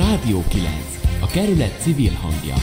Rádió 9. A kerület civil hangja.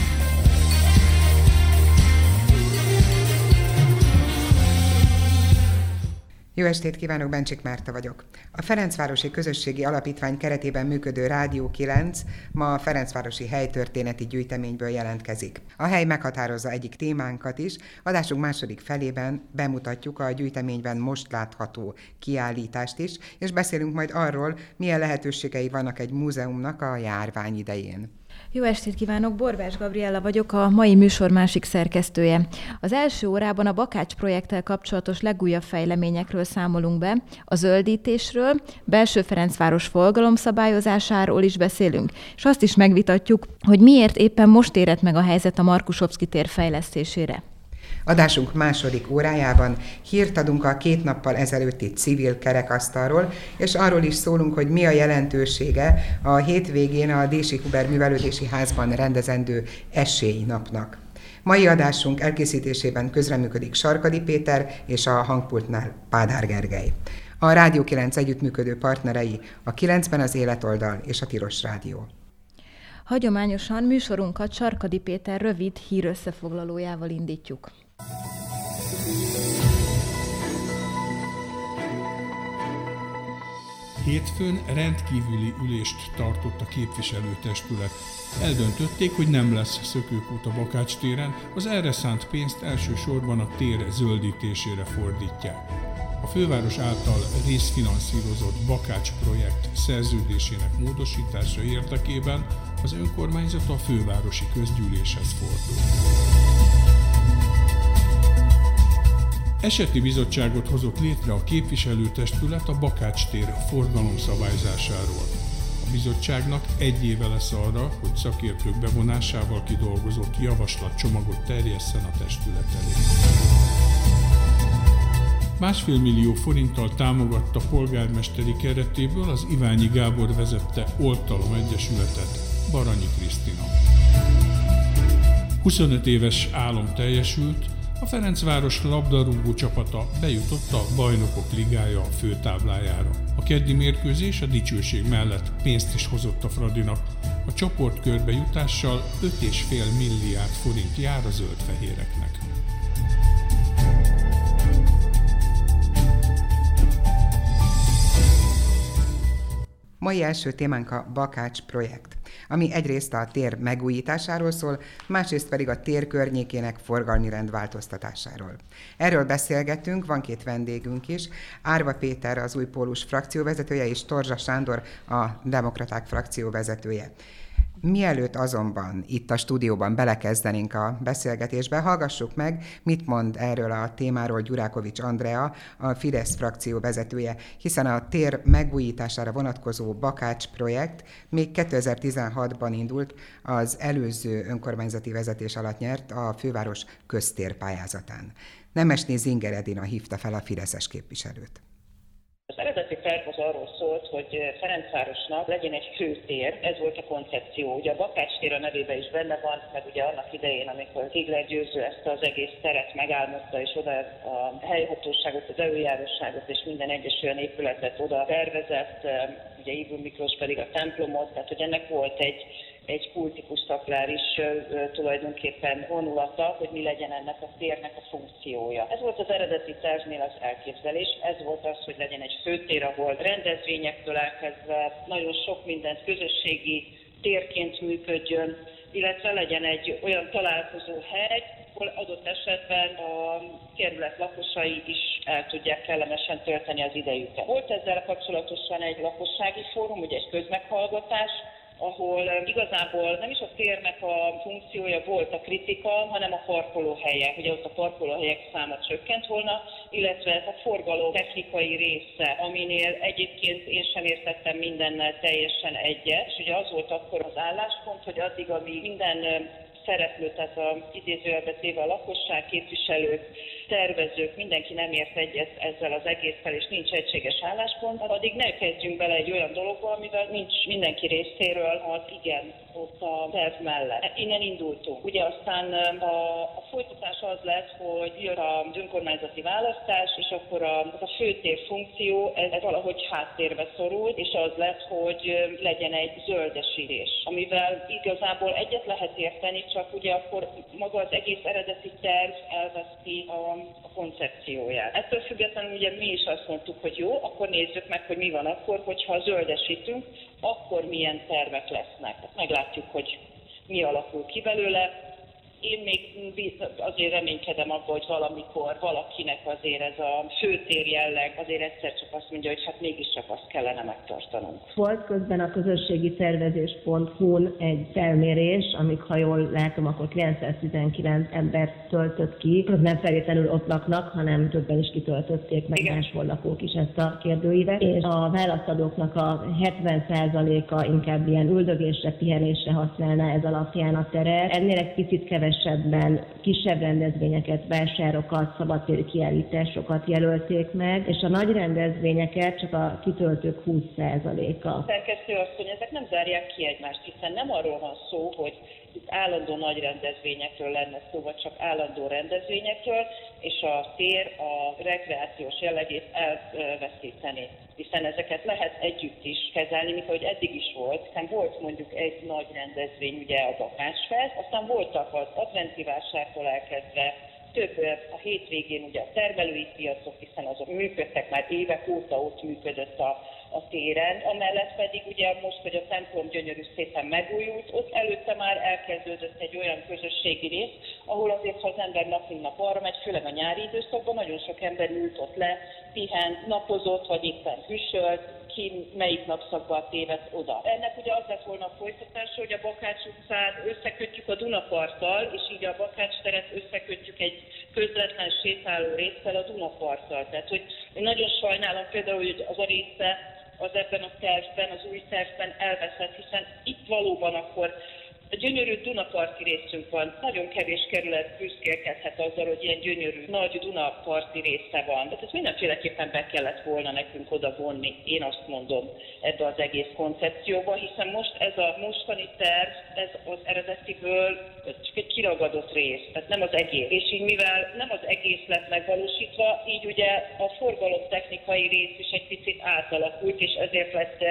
Jó estét kívánok, Bencsik Márta vagyok. A Ferencvárosi Közösségi Alapítvány keretében működő Rádió 9 ma a Ferencvárosi helytörténeti gyűjteményből jelentkezik. A hely meghatározza egyik témánkat is, adásunk második felében bemutatjuk a gyűjteményben most látható kiállítást is, és beszélünk majd arról, milyen lehetőségei vannak egy múzeumnak a járvány idején. Jó estét kívánok, Borbás Gabriella vagyok, a mai műsor másik szerkesztője. Az első órában a Bakács projekttel kapcsolatos legújabb fejleményekről számolunk be, a zöldítésről, belső Ferencváros forgalomszabályozásáról is beszélünk, és azt is megvitatjuk, hogy miért éppen most érett meg a helyzet a Markusovszki tér fejlesztésére. Adásunk második órájában hírt adunk a két nappal ezelőtti civil kerekasztalról, és arról is szólunk, hogy mi a jelentősége a hétvégén a Dési Huber Művelődési Házban rendezendő napnak. Mai adásunk elkészítésében közreműködik Sarkadi Péter és a hangpultnál Pádár Gergely. A Rádió 9 együttműködő partnerei a 9-ben az Életoldal és a Tilos Rádió. Hagyományosan műsorunkat Sarkadi Péter rövid hírösszefoglalójával indítjuk. Hétfőn rendkívüli ülést tartott a képviselőtestület. Eldöntötték, hogy nem lesz szökőkút a Bakács téren, az erre szánt pénzt elsősorban a tér zöldítésére fordítják. A főváros által részfinanszírozott Bakács projekt szerződésének módosítása érdekében az önkormányzat a fővárosi közgyűléshez fordul. Eseti bizottságot hozott létre a képviselőtestület a Bakács tér forgalom szabályzásáról. A bizottságnak egy éve lesz arra, hogy szakértők bevonásával kidolgozott javaslatcsomagot terjesszen a testület elé. Másfél millió forinttal támogatta polgármesteri keretéből az Iványi Gábor vezette Oltalom Egyesületet Baranyi Krisztina. 25 éves álom teljesült, a Ferencváros labdarúgó csapata bejutott a Bajnokok Ligája főtáblájára. A keddi mérkőzés a dicsőség mellett pénzt is hozott a Fradinak. A csoportkörbe jutással 5,5 milliárd forint jár a zöldfehéreknek. Mai első témánk a Bakács projekt ami egyrészt a tér megújításáról szól, másrészt pedig a tér környékének forgalmi rendváltoztatásáról. Erről beszélgetünk, van két vendégünk is, Árva Péter az új pólus frakcióvezetője, és Torzsa Sándor a Demokraták frakcióvezetője. Mielőtt azonban itt a stúdióban belekezdenénk a beszélgetésbe, hallgassuk meg, mit mond erről a témáról Gyurákovics Andrea, a Fidesz frakció vezetője, hiszen a tér megújítására vonatkozó Bakács projekt még 2016-ban indult, az előző önkormányzati vezetés alatt nyert a főváros köztérpályázatán. Nemesné Zinger Edina hívta fel a Fideszes képviselőt. Az eredeti terv az arról szólt, hogy Ferencvárosnak legyen egy főtér, ez volt a koncepció. Ugye a Bakács tér a nevébe is benne van, meg ugye annak idején, amikor Tigler Győző ezt az egész teret megálmodta, és oda a helyhatóságot, az előjárosságot és minden egyes olyan épületet oda tervezett, ugye Ivon Miklós pedig a templomot, tehát hogy ennek volt egy egy kultikus szakláris tulajdonképpen vonulata, hogy mi legyen ennek a térnek a funkciója. Ez volt az eredeti tervnél az elképzelés, ez volt az, hogy legyen egy főtér, ahol rendezvényektől elkezdve nagyon sok mindent közösségi térként működjön, illetve legyen egy olyan találkozó hely, ahol adott esetben a kerület lakosai is el tudják kellemesen tölteni az idejüket. Volt ezzel kapcsolatosan egy lakossági fórum, ugye egy közmeghallgatás, ahol igazából nem is a térnek a funkciója volt a kritika, hanem a parkolóhelye. Ugye ott a parkolóhelyek száma csökkent volna, illetve a forgalom technikai része, aminél egyébként én sem értettem mindennel teljesen egyet. És ugye az volt akkor az álláspont, hogy addig, amíg minden szereplő, tehát a idézőjelbe téve a lakosság képviselők tervezők, mindenki nem ért egyet ezzel az egésszel, és nincs egységes álláspont, addig ne kezdjünk bele egy olyan dologba, amivel nincs mindenki részéről az igen ott a terv mellett. Innen indultunk. Ugye aztán a, a folytatás az lett, hogy jön az önkormányzati választás, és akkor a, az a főtér funkció, ez, ez valahogy háttérbe szorult, és az lett, hogy legyen egy zöldesítés, amivel igazából egyet lehet érteni, csak ugye akkor maga az egész eredeti terv elveszti a, a koncepcióját. Ettől függetlenül ugye mi is azt mondtuk, hogy jó, akkor nézzük meg, hogy mi van akkor, hogyha zöldesítünk, akkor milyen tervek lesznek. Meglátjuk, hogy mi alakul ki belőle én még azért reménykedem abban, hogy valamikor valakinek azért ez a főtér jelleg azért egyszer csak azt mondja, hogy hát mégiscsak azt kellene megtartanunk. Volt közben a közösségi szervezés.hu-n egy felmérés, amik ha jól látom, akkor 919 ember töltött ki. Nem feltétlenül ott laknak, hanem többen is kitöltötték, meg Igen. máshol lakók is ezt a kérdőívet. És a válaszadóknak a 70%-a inkább ilyen üldögésre, pihenésre használná ez alapján a teret. Ennél egy picit kevesebb kevesebben kisebb rendezvényeket, vásárokat, szabadtéri kiállításokat jelölték meg, és a nagy rendezvényeket csak a kitöltők 20%-a. Szerkesztő asszony, ezek nem zárják ki egymást, hiszen nem arról van szó, hogy itt állandó nagy rendezvényekről lenne szó, vagy csak állandó rendezvényekről, és a tér a rekreációs jellegét elveszíteni. Hiszen ezeket lehet együtt is kezelni, mint ahogy eddig is volt, hiszen volt mondjuk egy nagy rendezvény, ugye a Bakásfest, aztán voltak az adventi vásártól elkezdve több a hétvégén ugye a termelői piacok, hiszen azok működtek már évek óta, ott működött a, a téren, amellett pedig ugye most, hogy a templom gyönyörű szépen megújult, ott előtte már elkezdődött egy olyan közösségi rész, ahol azért, ha az ember nap mint nap arra megy, főleg a nyári időszakban, nagyon sok ember ült ott le, pihent, napozott, vagy éppen hűsölt, ki melyik napszakban téved oda. Ennek ugye az lett volna a folytatása, hogy a Bakács utcát összekötjük a Dunaparttal, és így a Bakács teret összekötjük egy közvetlen sétáló résztel a Dunaparttal. Tehát, hogy én nagyon sajnálom például, hogy az a része az ebben a tervben, az új tervben elveszett, hiszen itt valóban akkor a gyönyörű Dunaparti részünk van. Nagyon kevés kerület büszkélkedhet azzal, hogy ilyen gyönyörű, nagy Dunaparti része van. De ez mindenféleképpen be kellett volna nekünk oda vonni, én azt mondom, ebbe az egész koncepcióba, hiszen most ez a mostani terv, ez az eredetiből csak egy kiragadott rész, tehát nem az egész. És így mivel nem az egész lett megvalósítva, így ugye a forgalomtechnikai rész is egy picit átalakult, és ezért lett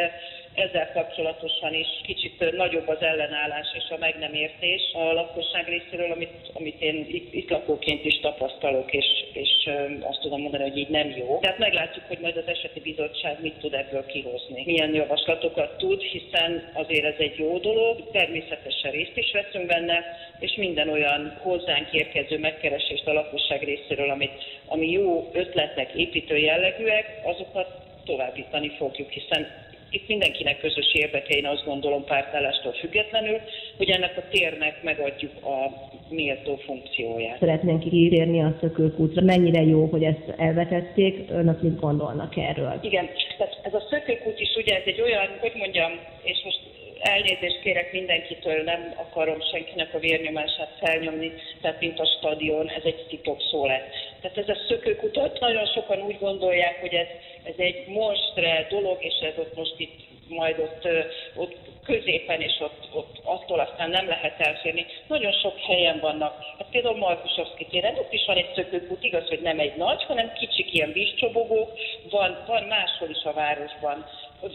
ezzel kapcsolatosan is kicsit nagyobb az ellenállás és a meg nem értés a lakosság részéről, amit, amit én itt, itt lakóként is tapasztalok, és, és azt tudom mondani, hogy így nem jó. Tehát meglátjuk, hogy majd az eseti bizottság mit tud ebből kihozni. Milyen javaslatokat tud, hiszen azért ez egy jó dolog, természetesen részt is veszünk benne, és minden olyan hozzánk érkező megkeresést a lakosság részéről, amit, ami jó ötletnek, építő jellegűek, azokat továbbítani fogjuk, hiszen itt mindenkinek közös érdeke, én azt gondolom pártállástól függetlenül, hogy ennek a térnek megadjuk a méltó funkcióját. Szeretnénk kírérni a szökőkútra. Mennyire jó, hogy ezt elvetették, önök mit gondolnak erről? Igen, tehát ez a szökőkút is ugye ez egy olyan, hogy mondjam, és most elnézést kérek mindenkitől, nem akarom senkinek a vérnyomását felnyomni, tehát mint a stadion, ez egy titok szó lett. Tehát ez a szökőkutat nagyon sokan úgy gondolják, hogy ez, ez egy monstre dolog, és ez ott most itt majd ott, ott középen, és ott, ott attól aztán nem lehet elférni. Nagyon sok helyen vannak. Hát például Markusovszki téren, ott is van egy szökőkút, igaz, hogy nem egy nagy, hanem kicsik ilyen vízcsobogók, van, van máshol is a városban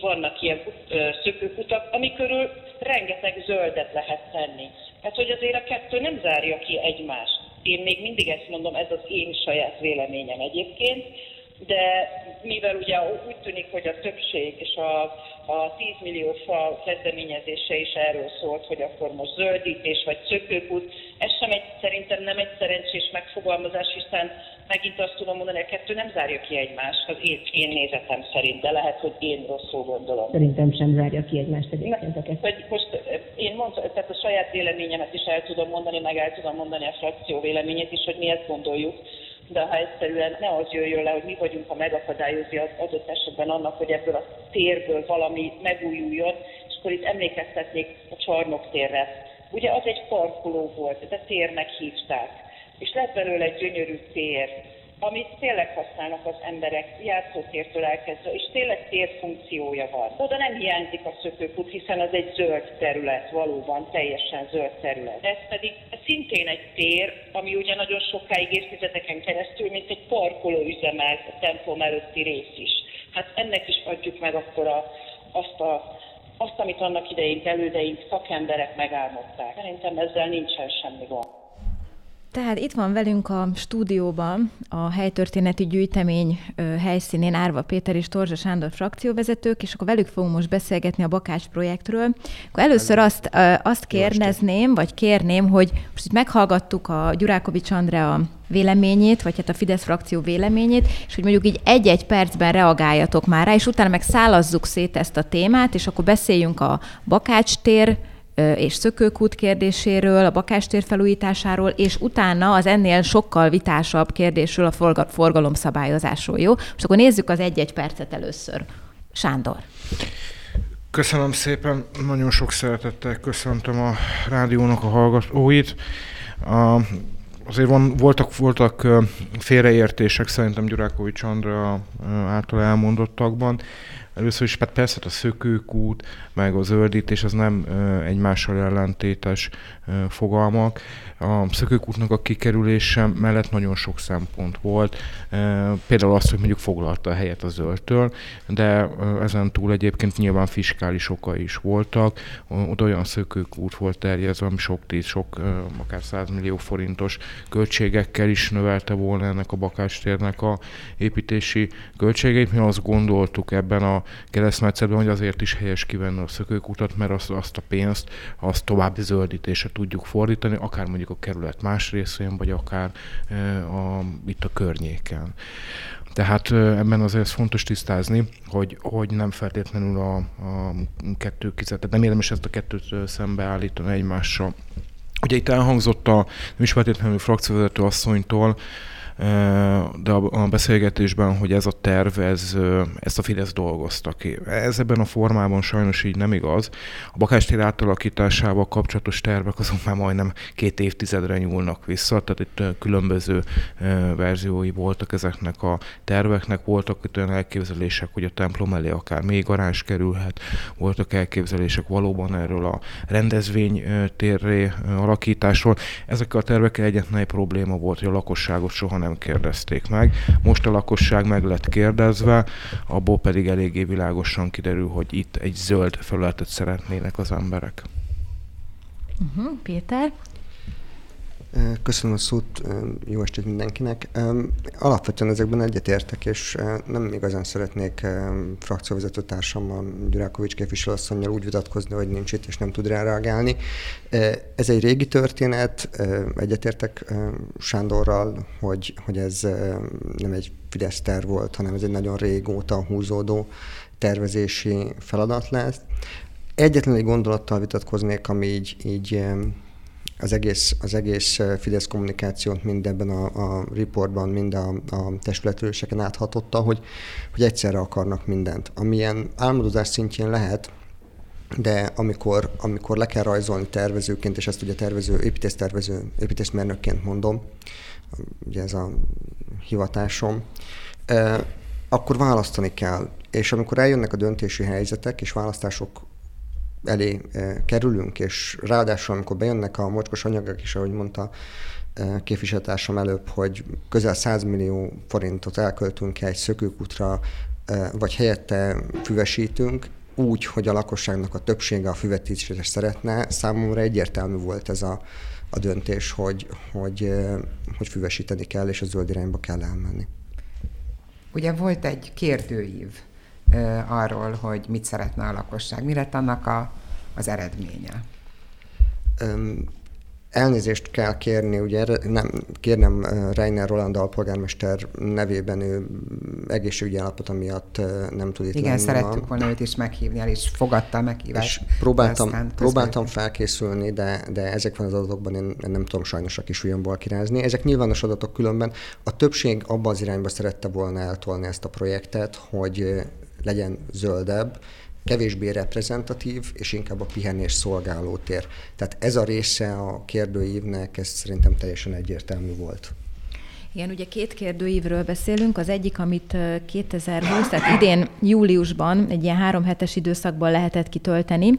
vannak ilyen szökőkutak, ami körül rengeteg zöldet lehet tenni. Tehát, hogy azért a kettő nem zárja ki egymást. Én még mindig ezt mondom, ez az én saját véleményem egyébként, de mivel ugye úgy tűnik, hogy a többség és a, a 10 millió fa kezdeményezése is erről szólt, hogy akkor most zöldítés vagy szökőkút, ez sem egy, szerintem nem egy szerencsés megfogalmazás, hiszen megint azt tudom mondani, hogy a kettő nem zárja ki egymást, az én, én nézetem szerint, de lehet, hogy én rosszul gondolom. Szerintem sem zárja ki egymást egyébként a kettő. Most én mondtam, tehát a saját véleményemet is el tudom mondani, meg el tudom mondani a frakció véleményét is, hogy mi ezt gondoljuk de ha egyszerűen ne az jöjjön le, hogy mi vagyunk a megakadályozni az adott esetben annak, hogy ebből a térből valami megújuljon, és akkor itt emlékeztetnék a csarnoktérre. Ugye az egy parkoló volt, a térnek hívták és lett belőle egy gyönyörű tér, amit tényleg használnak az emberek, játszótértől elkezdve, és tényleg térfunkciója van. Oda nem hiányzik a szökőkút, hiszen az egy zöld terület, valóban teljesen zöld terület. Ez pedig szintén egy tér, ami ugye nagyon sokáig évtizedeken keresztül, mint egy parkoló üzemelt a templom előtti rész is. Hát ennek is adjuk meg akkor a, azt a azt, amit annak idején elődeink, szakemberek megálmodták. Szerintem ezzel nincsen semmi gond. Tehát itt van velünk a stúdióban a helytörténeti gyűjtemény helyszínén Árva Péter és Torzsa Sándor frakcióvezetők, és akkor velük fogunk most beszélgetni a Bakács projektről. Akkor először azt, azt kérdezném, vagy kérném, hogy most itt meghallgattuk a Gyurákovics Andrea véleményét, vagy hát a Fidesz frakció véleményét, és hogy mondjuk így egy-egy percben reagáljatok már rá, és utána meg szálazzuk szét ezt a témát, és akkor beszéljünk a Bakács tér és szökőkút kérdéséről, a bakástér felújításáról, és utána az ennél sokkal vitásabb kérdésről, a forgalomszabályozásról, jó? Most akkor nézzük az egy-egy percet először. Sándor. Köszönöm szépen, nagyon sok szeretettel köszöntöm a rádiónak a hallgatóit. A, azért van, voltak, voltak félreértések szerintem Gyurákovics Andra által elmondottakban. Először is hát persze a szökőkút, meg a zöldítés az nem egymással ellentétes fogalmak. A szökőkútnak a kikerülése mellett nagyon sok szempont volt. Például az, hogy mondjuk foglalta a helyet a zöldtől, de ezen túl egyébként nyilván fiskális okai is voltak. Oda olyan szökőkút volt terjezve, ami sok tíz, sok, akár 100 millió forintos költségekkel is növelte volna ennek a bakástérnek a építési költségeit. Mi azt gondoltuk ebben a keresztmetszetben, hogy azért is helyes kivenni a szökőkutat, mert azt, azt a pénzt azt további zöldítése tudjuk fordítani, akár mondjuk a kerület más részén, vagy akár a, itt a környéken. Tehát ebben azért fontos tisztázni, hogy, hogy nem feltétlenül a, a kettő kizetet, nem érdemes ezt a kettőt szembeállítani egymással. Ugye itt elhangzott a, nem is feltétlenül frakcióvezető asszonytól, de a beszélgetésben, hogy ez a terv, ez, ezt a Fidesz dolgozta ki. Ez ebben a formában sajnos így nem igaz. A bakástér átalakításával kapcsolatos tervek azok már majdnem két évtizedre nyúlnak vissza, tehát itt különböző verziói voltak ezeknek a terveknek, voltak itt olyan elképzelések, hogy a templom elé akár még garázs kerülhet, voltak elképzelések valóban erről a rendezvény térré alakításról. Ezekkel a tervekkel egyetlen egy probléma volt, hogy a lakosságot soha nem kérdezték meg. Most a lakosság meg lett kérdezve, abból pedig eléggé világosan kiderül, hogy itt egy zöld felületet szeretnének az emberek. Uh-huh. Péter? Köszönöm a szót, jó estét mindenkinek. Alapvetően ezekben egyetértek, és nem igazán szeretnék frakcióvezető társammal, Gyurákovics képviselőasszonynal úgy vitatkozni, hogy nincs itt és nem tud rá reagálni. Ez egy régi történet, egyetértek Sándorral, hogy, hogy ez nem egy Fidesz terv volt, hanem ez egy nagyon régóta húzódó tervezési feladat lesz. Egyetlen egy gondolattal vitatkoznék, ami így, így az egész, az egész Fidesz kommunikációt mind ebben a, a reportban, mind a, a testületüléseken áthatotta, hogy, hogy egyszerre akarnak mindent. Amilyen álmodozás szintjén lehet, de amikor, amikor le kell rajzolni tervezőként, és ezt ugye tervező, építésztervező, építészmérnökként mondom, ugye ez a hivatásom, akkor választani kell. És amikor eljönnek a döntési helyzetek, és választások elé eh, kerülünk, és ráadásul, amikor bejönnek a mocskos anyagok is, ahogy mondta eh, képviselőtársam előbb, hogy közel 100 millió forintot elköltünk egy szökőkútra, eh, vagy helyette füvesítünk, úgy, hogy a lakosságnak a többsége a füvetítést szeretne, számomra egyértelmű volt ez a, a döntés, hogy, hogy, hogy füvesíteni kell, és a zöld irányba kell elmenni. Ugye volt egy kérdőív arról, hogy mit szeretne a lakosság. Mi lett annak a, az eredménye? Um, elnézést kell kérni, ugye nem, kérnem Reiner Roland alpolgármester nevében ő egészségügyi állapota miatt nem tud itt Igen, lenni szerettük volna őt is meghívni, el is fogadta a meghívást. És próbáltam, próbáltam felkészülni, de, de ezekben az adatokban én nem tudom sajnos a kis ujjamból kirázni. Ezek nyilvános adatok különben. A többség abban az irányba szerette volna eltolni ezt a projektet, hogy legyen zöldebb, kevésbé reprezentatív, és inkább a pihenés szolgáló tér. Tehát ez a része a kérdőívnek, ez szerintem teljesen egyértelmű volt. Igen, ugye két kérdőívről beszélünk. Az egyik, amit 2020, tehát idén júliusban egy ilyen három hetes időszakban lehetett kitölteni,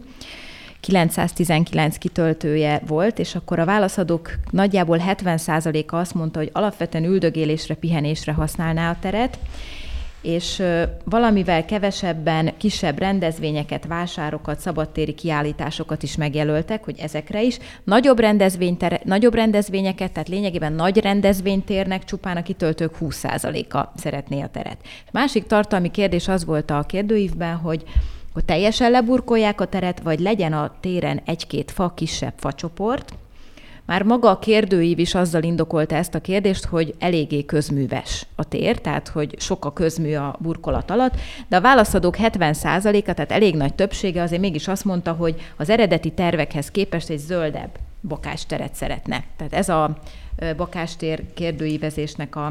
919 kitöltője volt, és akkor a válaszadók nagyjából 70%-a azt mondta, hogy alapvetően üldögélésre, pihenésre használná a teret, és valamivel kevesebben kisebb rendezvényeket, vásárokat, szabadtéri kiállításokat is megjelöltek, hogy ezekre is. Nagyobb, rendezvénytere, nagyobb rendezvényeket, tehát lényegében nagy rendezvénytérnek csupán a kitöltők 20%-a szeretné a teret. Másik tartalmi kérdés az volt a kérdőívben, hogy hogy teljesen leburkolják a teret, vagy legyen a téren egy-két fa, kisebb facsoport, már maga a kérdőív is azzal indokolta ezt a kérdést, hogy eléggé közműves a tér, tehát hogy sok a közmű a burkolat alatt, de a válaszadók 70%-a, tehát elég nagy többsége azért mégis azt mondta, hogy az eredeti tervekhez képest egy zöldebb bakásteret szeretne. Tehát ez a bakástér kérdőívezésnek a,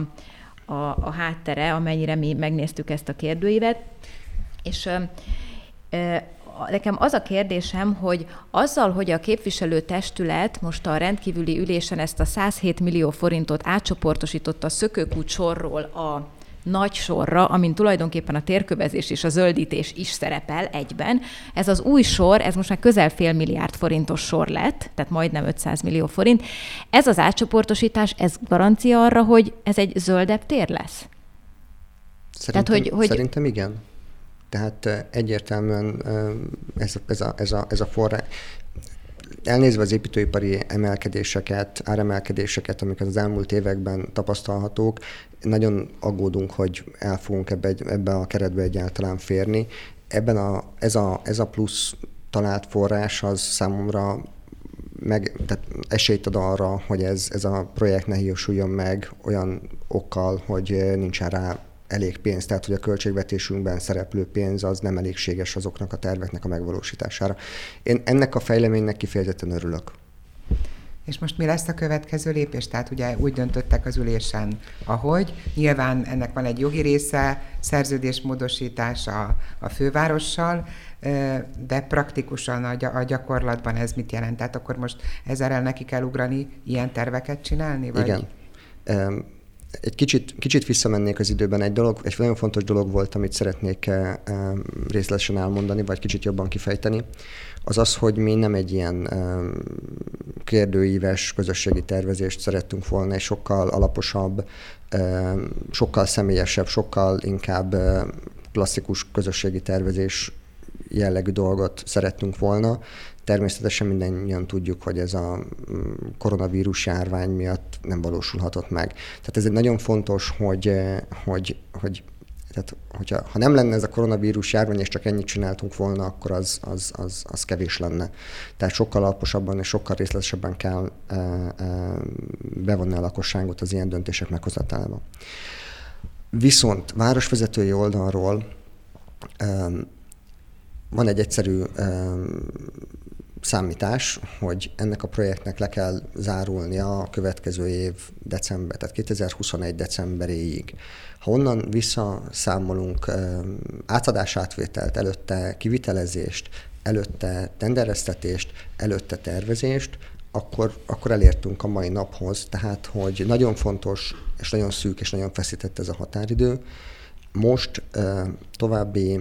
a, a háttere, amennyire mi megnéztük ezt a kérdőívet. És nekem az a kérdésem, hogy azzal, hogy a képviselőtestület most a rendkívüli ülésen ezt a 107 millió forintot átcsoportosította a szökőkút sorról a nagy sorra, amin tulajdonképpen a térkövezés és a zöldítés is szerepel egyben. Ez az új sor, ez most már közel fél milliárd forintos sor lett, tehát majdnem 500 millió forint. Ez az átcsoportosítás, ez garancia arra, hogy ez egy zöldebb tér lesz? Szerintem, tehát, hogy, hogy... szerintem igen. Tehát egyértelműen ez, ez, a, ez, a, ez a forrás, elnézve az építőipari emelkedéseket, áremelkedéseket, amiket az elmúlt években tapasztalhatók, nagyon aggódunk, hogy el fogunk ebbe, ebbe a keretbe egyáltalán férni. Ebben a, ez, a, ez a plusz talált forrás az számomra meg, tehát esélyt ad arra, hogy ez, ez a projekt ne hiúsuljon meg olyan okkal, hogy nincsen rá elég pénz, tehát hogy a költségvetésünkben szereplő pénz az nem elégséges azoknak a terveknek a megvalósítására. Én ennek a fejleménynek kifejezetten örülök. És most mi lesz a következő lépés? Tehát ugye úgy döntöttek az ülésen, ahogy. Nyilván ennek van egy jogi része, szerződésmódosítás a, a fővárossal, de praktikusan a gyakorlatban ez mit jelent? Tehát akkor most ezzel neki kell ugrani, ilyen terveket csinálni? Vagy? Igen egy kicsit, kicsit visszamennék az időben. Egy dolog, egy nagyon fontos dolog volt, amit szeretnék eh, eh, részletesen elmondani, vagy kicsit jobban kifejteni, az az, hogy mi nem egy ilyen eh, kérdőíves közösségi tervezést szerettünk volna, és sokkal alaposabb, sokkal személyesebb, sokkal inkább klasszikus közösségi tervezés jellegű dolgot szerettünk volna. Természetesen mindannyian tudjuk, hogy ez a mm, koronavírus járvány miatt nem valósulhatott meg. Tehát ez egy nagyon fontos, hogy, eh, hogy, hogy tehát, hogyha, ha nem lenne ez a koronavírus járvány, és csak ennyit csináltunk volna, akkor az, az, az, az kevés lenne. Tehát sokkal alaposabban és sokkal részletesebben kell e, e, bevonni a lakosságot az ilyen döntések meghozatába. Viszont városvezetői oldalról e, van egy egyszerű számítás, hogy ennek a projektnek le kell zárulnia a következő év december, tehát 2021 decemberéig. Ha onnan visszaszámolunk átadás átvételt, előtte kivitelezést, előtte tendereztetést, előtte tervezést, akkor, akkor elértünk a mai naphoz. Tehát, hogy nagyon fontos, és nagyon szűk, és nagyon feszített ez a határidő. Most további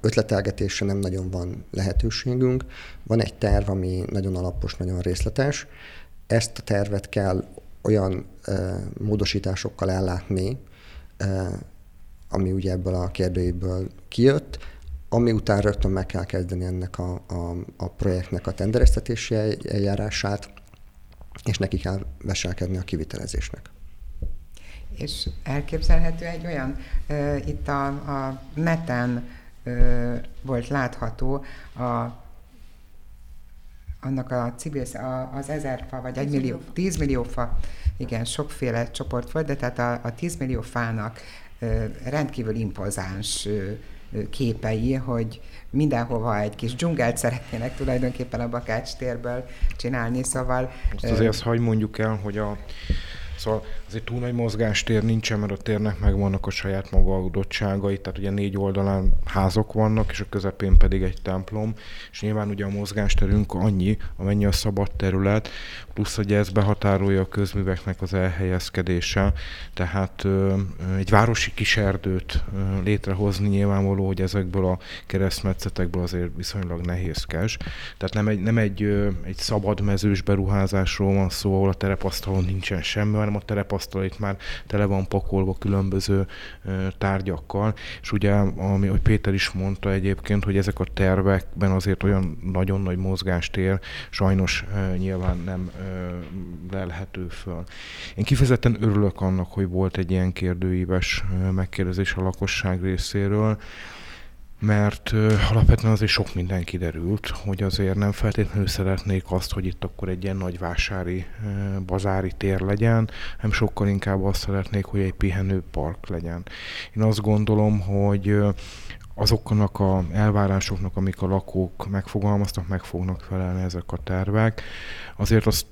ötletelgetésre nem nagyon van lehetőségünk. Van egy terv, ami nagyon alapos, nagyon részletes. Ezt a tervet kell olyan módosításokkal ellátni, ami ugye ebből a kérdőjéből kijött, ami után rögtön meg kell kezdeni ennek a, a, a projektnek a tendereztetési eljárását, és neki kell veselkedni a kivitelezésnek. És elképzelhető egy olyan, uh, itt a, a neten ö, volt látható a annak a civil, az ezer fa, vagy egy millió, tíz millió fa, igen, sokféle csoport volt, de tehát a, a tíz millió fának ö, rendkívül impozáns ö, képei, hogy mindenhova egy kis dzsungelt szeretnének tulajdonképpen a Bakács térből csinálni, szóval... Azt azért azt hagy mondjuk el, hogy a Szóval azért túl nagy mozgástér nincsen, mert a térnek megvannak a saját maga adottságai, tehát ugye négy oldalán házok vannak, és a közepén pedig egy templom, és nyilván ugye a mozgásterünk annyi, amennyi a szabad terület, plusz ugye ez behatárolja a közműveknek az elhelyezkedése, tehát ö, egy városi kiserdőt ö, létrehozni nyilvánvaló, hogy ezekből a keresztmetszetekből azért viszonylag nehézkes. Tehát nem egy, nem egy, ö, egy szabad mezős beruházásról van szó, ahol a terepasztalon nincsen semmi, hanem a terepasztal itt már tele van pakolva különböző tárgyakkal, és ugye, ami, hogy Péter is mondta egyébként, hogy ezek a tervekben azért olyan nagyon nagy mozgástér sajnos nyilván nem lelhető föl. Én kifejezetten örülök annak, hogy volt egy ilyen kérdőíves megkérdezés a lakosság részéről, mert alapvetően azért sok minden kiderült, hogy azért nem feltétlenül szeretnék azt, hogy itt akkor egy ilyen nagy vásári, bazári tér legyen, hanem sokkal inkább azt szeretnék, hogy egy pihenő park legyen. Én azt gondolom, hogy azoknak a elvárásoknak, amik a lakók megfogalmaztak, meg fognak felelni ezek a tervek. Azért azt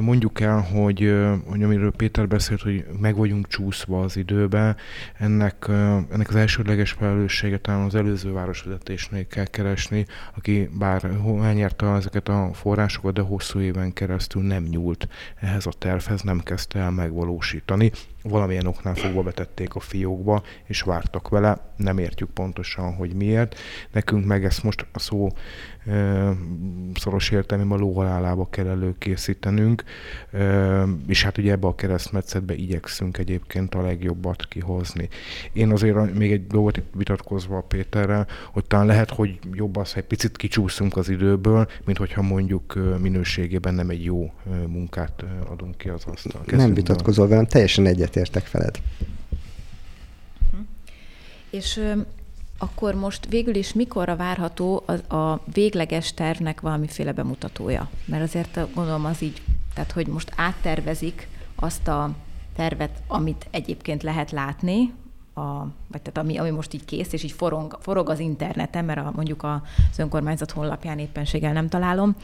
mondjuk el, hogy, hogy amiről Péter beszélt, hogy meg vagyunk csúszva az időbe, ennek, ennek az elsődleges felelősséget talán az előző városvezetésnél kell keresni, aki bár elnyerte ezeket a forrásokat, de hosszú éven keresztül nem nyúlt ehhez a tervhez, nem kezdte el megvalósítani valamilyen oknál fogva betették a fiókba, és vártak vele, nem értjük pontosan, hogy miért. Nekünk meg ezt most a szó szoros értelmében a lóhalálába kell előkészítenünk, és hát ugye ebbe a keresztmetszetbe igyekszünk egyébként a legjobbat kihozni. Én azért még egy dolgot itt vitatkozva a Péterrel, hogy talán lehet, hogy jobb az, hogy egy picit kicsúszunk az időből, mint hogyha mondjuk minőségében nem egy jó munkát adunk ki az asztal. Nem vitatkozol velem, teljesen egyetértek feled. És akkor most végül is mikorra várható a, a végleges tervnek valamiféle bemutatója? Mert azért gondolom az így, tehát hogy most áttervezik azt a tervet, amit egyébként lehet látni, a, vagy tehát ami, ami most így kész, és így forog, forog az interneten, mert a, mondjuk az önkormányzat honlapján éppenséggel nem találom,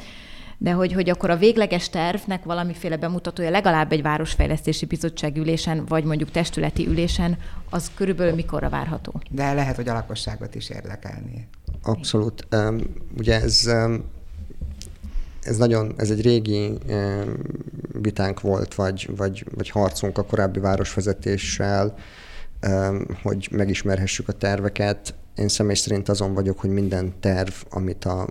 de hogy, hogy akkor a végleges tervnek valamiféle bemutatója legalább egy városfejlesztési bizottság ülésen, vagy mondjuk testületi ülésen, az körülbelül mikorra várható? De lehet, hogy a lakosságot is érdekelni. Abszolút. Um, ugye ez um, ez nagyon, ez egy régi um, vitánk volt, vagy, vagy, vagy harcunk a korábbi városvezetéssel, um, hogy megismerhessük a terveket. Én személy szerint azon vagyok, hogy minden terv, amit a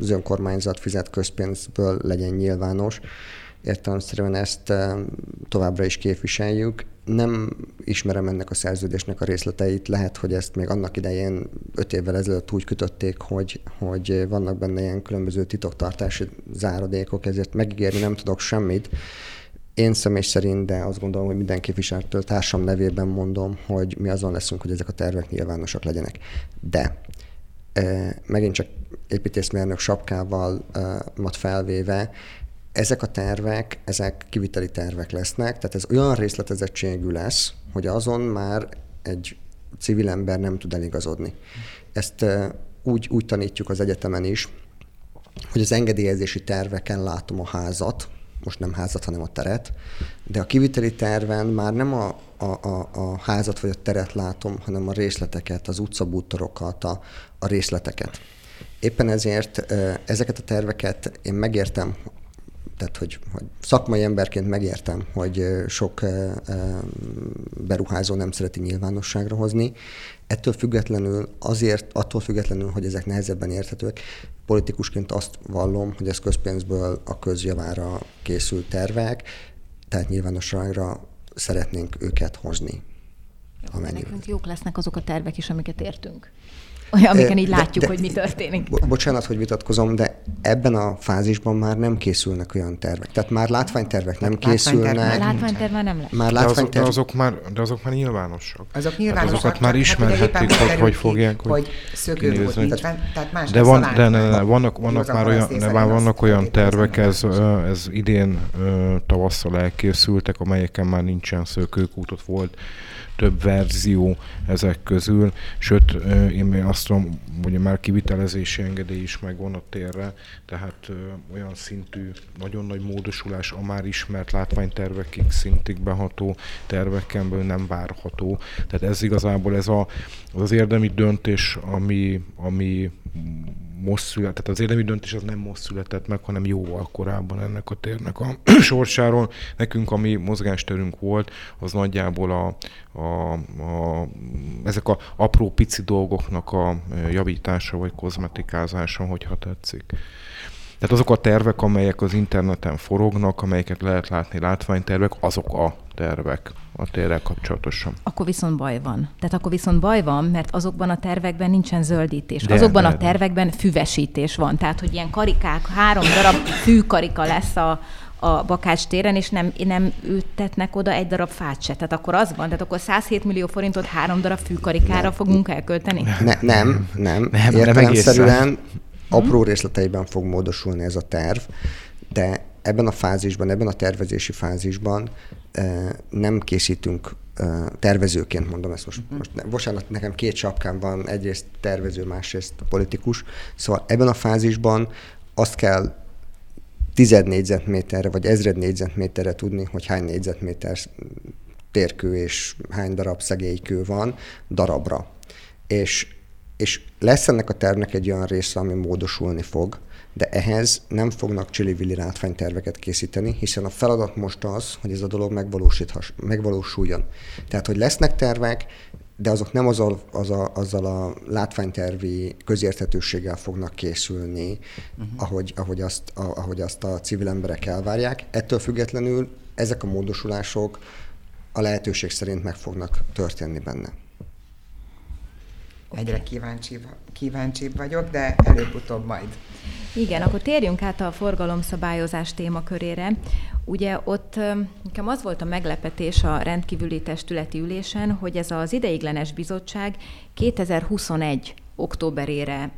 az önkormányzat fizet közpénzből legyen nyilvános. Értelemszerűen ezt eh, továbbra is képviseljük. Nem ismerem ennek a szerződésnek a részleteit. Lehet, hogy ezt még annak idején öt évvel ezelőtt úgy kötötték, hogy, hogy vannak benne ilyen különböző titoktartási záradékok, ezért megígérni nem tudok semmit. Én személy szerint, de azt gondolom, hogy minden képviselőtől társam nevében mondom, hogy mi azon leszünk, hogy ezek a tervek nyilvánosak legyenek. De megint csak építészmérnök sapkával mat felvéve, ezek a tervek, ezek kiviteli tervek lesznek, tehát ez olyan részletezettségű lesz, hogy azon már egy civil ember nem tud eligazodni. Ezt úgy, úgy tanítjuk az egyetemen is, hogy az engedélyezési terveken látom a házat, most nem házat, hanem a teret, de a kiviteli terven már nem a, a, a, a házat vagy a teret látom, hanem a részleteket, az utcabútorokat, a, a részleteket. Éppen ezért ezeket a terveket én megértem, tehát hogy, hogy szakmai emberként megértem, hogy sok beruházó nem szereti nyilvánosságra hozni. Ettől függetlenül, azért, attól függetlenül, hogy ezek nehezebben érthetőek, politikusként azt vallom, hogy ez közpénzből a közjavára készült tervek, tehát nyilvánosságra szeretnénk őket hozni. Nekünk jók lesznek azok a tervek is, amiket értünk. Olyan, amiken így látjuk, de, hogy mi történik. Bo- bocsánat, hogy vitatkozom, de ebben a fázisban már nem készülnek olyan tervek. Tehát már látványtervek nem készülnek. Már látványterv már nem lesz. Már látványterv... de, azok, de, azok már, de azok már nyilvánosak. Azok nyilvánosak. Hát azokat már ismerhetik, hát hogy hogy fogják. Hogy, hogy szökőút, tehát más de, van, de ne, ne, vannak, vannak már olyan, de már vannak olyan tervek, ez, ez idén tavasszal elkészültek, amelyeken már nincsen szökőkút, ott volt több verzió ezek közül, sőt, én azt tudom, hogy már kivitelezési engedély is megvan a térre, tehát olyan szintű, nagyon nagy módosulás a már ismert látványtervekig szintig beható terveken belül nem várható. Tehát ez igazából ez a, az, az érdemi döntés, ami, ami most született, tehát az érdemi döntés az nem most született meg, hanem jóval korábban ennek a térnek a sorsáról. Nekünk, ami mozgásterünk volt, az nagyjából a, a, a, ezek a apró pici dolgoknak a javítása vagy kozmetikázása, hogyha tetszik. Tehát azok a tervek, amelyek az interneten forognak, amelyeket lehet látni látványtervek, azok a tervek a térrel kapcsolatosan. Akkor viszont baj van. Tehát akkor viszont baj van, mert azokban a tervekben nincsen zöldítés. De, azokban de, a tervekben füvesítés van. Tehát, hogy ilyen karikák, három darab fűkarika lesz a, a Bakács téren, és nem, nem ültetnek oda egy darab fát se. Tehát akkor az van, tehát akkor 107 millió forintot három darab fűkarikára nem. fogunk elkölteni? Ne, nem, nem. nem Értelemszerűen apró részleteiben fog módosulni ez a terv, de ebben a fázisban, ebben a tervezési fázisban nem készítünk tervezőként mondom ezt most, uh-huh. most bocsánat, nekem két sapkám van, egyrészt tervező, másrészt politikus, szóval ebben a fázisban azt kell tized négyzetméterre, vagy ezred négyzetméterre tudni, hogy hány négyzetméter térkő és hány darab szegélykő van darabra. És, és lesz ennek a tervnek egy olyan része, ami módosulni fog, de ehhez nem fognak csili-vili látványterveket készíteni, hiszen a feladat most az, hogy ez a dolog megvalósuljon. Tehát, hogy lesznek tervek, de azok nem azzal, az a, azzal a látványtervi közérthetőséggel fognak készülni, uh-huh. ahogy, ahogy, azt, a, ahogy azt a civil emberek elvárják. Ettől függetlenül ezek a módosulások a lehetőség szerint meg fognak történni benne. Egyre kíváncsibb, kíváncsibb vagyok, de előbb-utóbb majd. Igen, akkor térjünk át a forgalomszabályozás témakörére. Ugye ott nekem az volt a meglepetés a rendkívüli testületi ülésen, hogy ez az ideiglenes bizottság 2021 októberére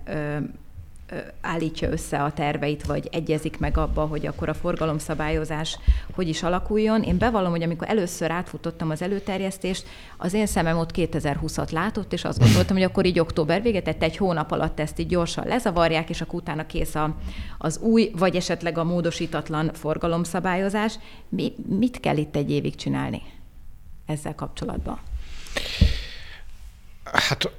állítja össze a terveit, vagy egyezik meg abba, hogy akkor a forgalomszabályozás hogy is alakuljon. Én bevallom, hogy amikor először átfutottam az előterjesztést, az én szemem ott 2020-at látott, és azt gondoltam, hogy akkor így október véget, tehát egy hónap alatt ezt így gyorsan lezavarják, és akkor utána kész a, az új, vagy esetleg a módosítatlan forgalomszabályozás. Mi, mit kell itt egy évig csinálni ezzel kapcsolatban? Hát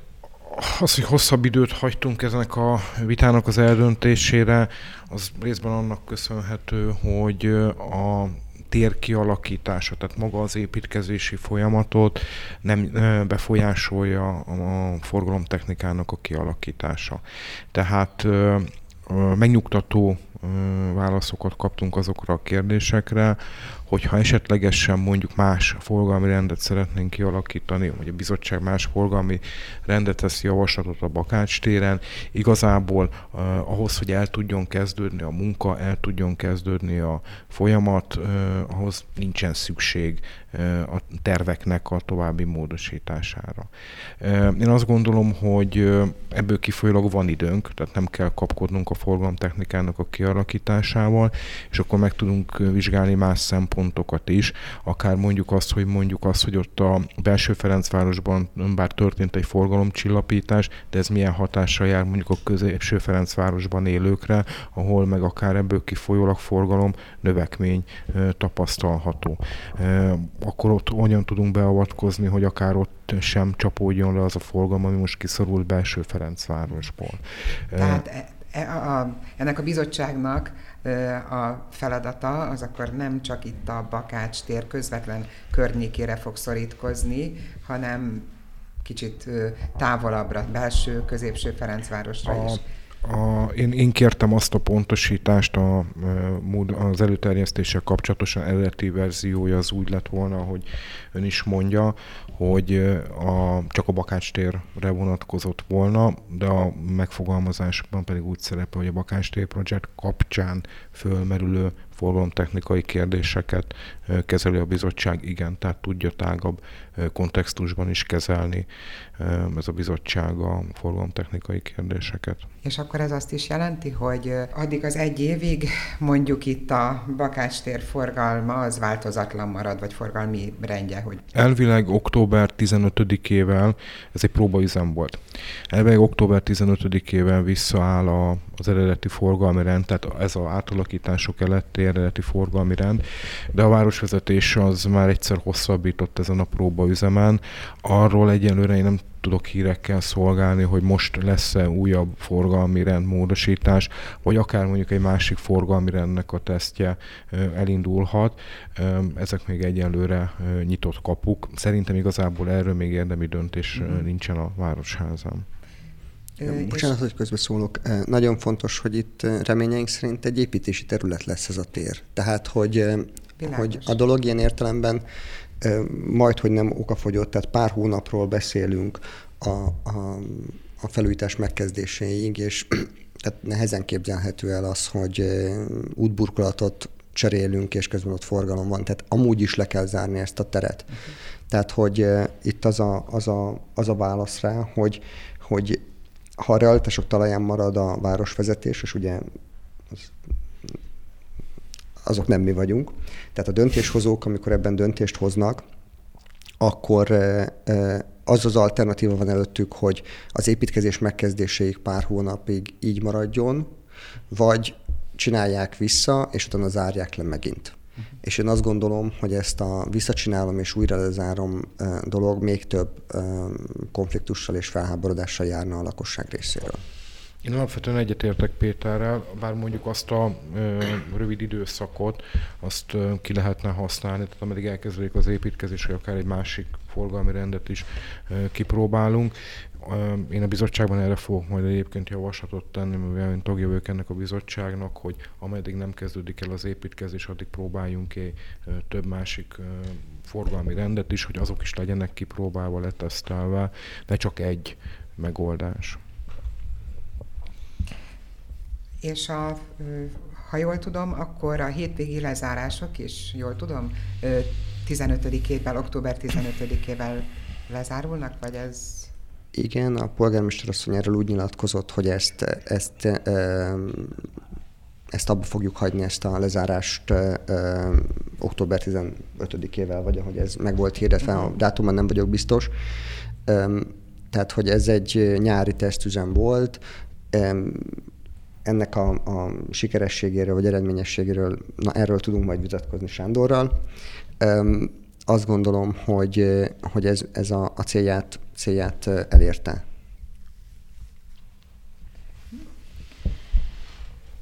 az, hogy hosszabb időt hagytunk ennek a vitának az eldöntésére, az részben annak köszönhető, hogy a tér kialakítása, tehát maga az építkezési folyamatot nem befolyásolja a forgalomtechnikának a kialakítása. Tehát megnyugtató válaszokat kaptunk azokra a kérdésekre, hogyha esetlegesen mondjuk más forgalmi rendet szeretnénk kialakítani, vagy a bizottság más forgalmi rendet teszi javaslatot a Bakács téren, igazából uh, ahhoz, hogy el tudjon kezdődni a munka, el tudjon kezdődni a folyamat, uh, ahhoz nincsen szükség a terveknek a további módosítására. Én azt gondolom, hogy ebből kifolyólag van időnk, tehát nem kell kapkodnunk a forgalomtechnikának a kialakításával, és akkor meg tudunk vizsgálni más szempontokat, pontokat is, akár mondjuk azt, hogy mondjuk azt, hogy ott a belső Ferencvárosban bár történt egy forgalomcsillapítás, de ez milyen hatással jár mondjuk a középső Ferencvárosban élőkre, ahol meg akár ebből kifolyólag forgalom növekmény tapasztalható. Akkor ott hogyan tudunk beavatkozni, hogy akár ott sem csapódjon le az a forgalom, ami most kiszorult belső Ferencvárosból. Tehát e, e, a, ennek a bizottságnak a feladata az akkor nem csak itt a Bakács tér közvetlen környékére fog szorítkozni, hanem kicsit távolabbra, belső, középső Ferencvárosra a, is. A, én, én kértem azt a pontosítást a, az előterjesztéssel kapcsolatosan eredeti verziója az úgy lett volna, hogy ön is mondja, hogy a, csak a Bakács térre vonatkozott volna, de a megfogalmazásban pedig úgy szerepel, hogy a Bakács tér projekt kapcsán fölmerülő forgalomtechnikai kérdéseket kezeli a bizottság, igen, tehát tudja tágabb kontextusban is kezelni ez a bizottság a forgalomtechnikai kérdéseket. És akkor ez azt is jelenti, hogy addig az egy évig mondjuk itt a Bakács tér forgalma az változatlan marad, vagy forgalmi rendje? Hogy... Elvileg október 15-ével, ez egy próbaüzem volt, elvileg október 15-ével visszaáll a, az eredeti forgalmi rend, tehát ez az átalakítások eletti eredeti forgalmi rend, de a városvezetés az már egyszer hosszabbított ezen a próbaüzemen. Arról egyelőre én nem tudok hírekkel szolgálni, hogy most lesz-e újabb forgalmi rendmódosítás, vagy akár mondjuk egy másik forgalmi rendnek a tesztje elindulhat. Ezek még egyelőre nyitott kapuk. Szerintem igazából erről még érdemi döntés mm. nincsen a Városházán. Bocsánat, hogy közbeszólok. Nagyon fontos, hogy itt reményeink szerint egy építési terület lesz ez a tér. Tehát, hogy, hogy a dolog ilyen értelemben majd, hogy nem okafogyott, tehát pár hónapról beszélünk a, a, a felújítás megkezdéséig, és tehát nehezen képzelhető el az, hogy útburkolatot cserélünk, és közben ott forgalom van. Tehát amúgy is le kell zárni ezt a teret. Uh-huh. Tehát, hogy itt az a, az a, az a válasz rá, hogy, hogy ha a realitások talaján marad a városvezetés, és ugye az azok nem mi vagyunk. Tehát a döntéshozók, amikor ebben döntést hoznak, akkor az az alternatíva van előttük, hogy az építkezés megkezdéséig pár hónapig így maradjon, vagy csinálják vissza, és utána zárják le megint. És én azt gondolom, hogy ezt a visszacsinálom és újra lezárom dolog még több konfliktussal és felháborodással járna a lakosság részéről. Én alapvetően egyetértek Péterrel, bár mondjuk azt a ö, rövid időszakot, azt ö, ki lehetne használni, tehát ameddig elkezdődik az építkezés, vagy akár egy másik forgalmi rendet is ö, kipróbálunk. Én a bizottságban erre fogok majd egyébként javaslatot tenni, mivel én tagja vagyok ennek a bizottságnak, hogy ameddig nem kezdődik el az építkezés, addig próbáljunk ki több másik forgalmi rendet is, hogy azok is legyenek kipróbálva, letesztelve, de csak egy megoldás. És a, ha jól tudom, akkor a hétvégi lezárások is, jól tudom, 15-ével, október 15-ével lezárulnak, vagy ez... Igen, a polgármester asszony erről úgy nyilatkozott, hogy ezt, ezt, ezt abba fogjuk hagyni, ezt a lezárást október 15-ével, vagy ahogy ez meg volt hirdetve, a dátumban nem vagyok biztos. Tehát, hogy ez egy nyári tesztüzem volt, ennek a, a sikerességéről vagy eredményességéről, na erről tudunk majd vitatkozni Sándorral. Um, azt gondolom, hogy, hogy ez, ez a, a célját, célját elérte.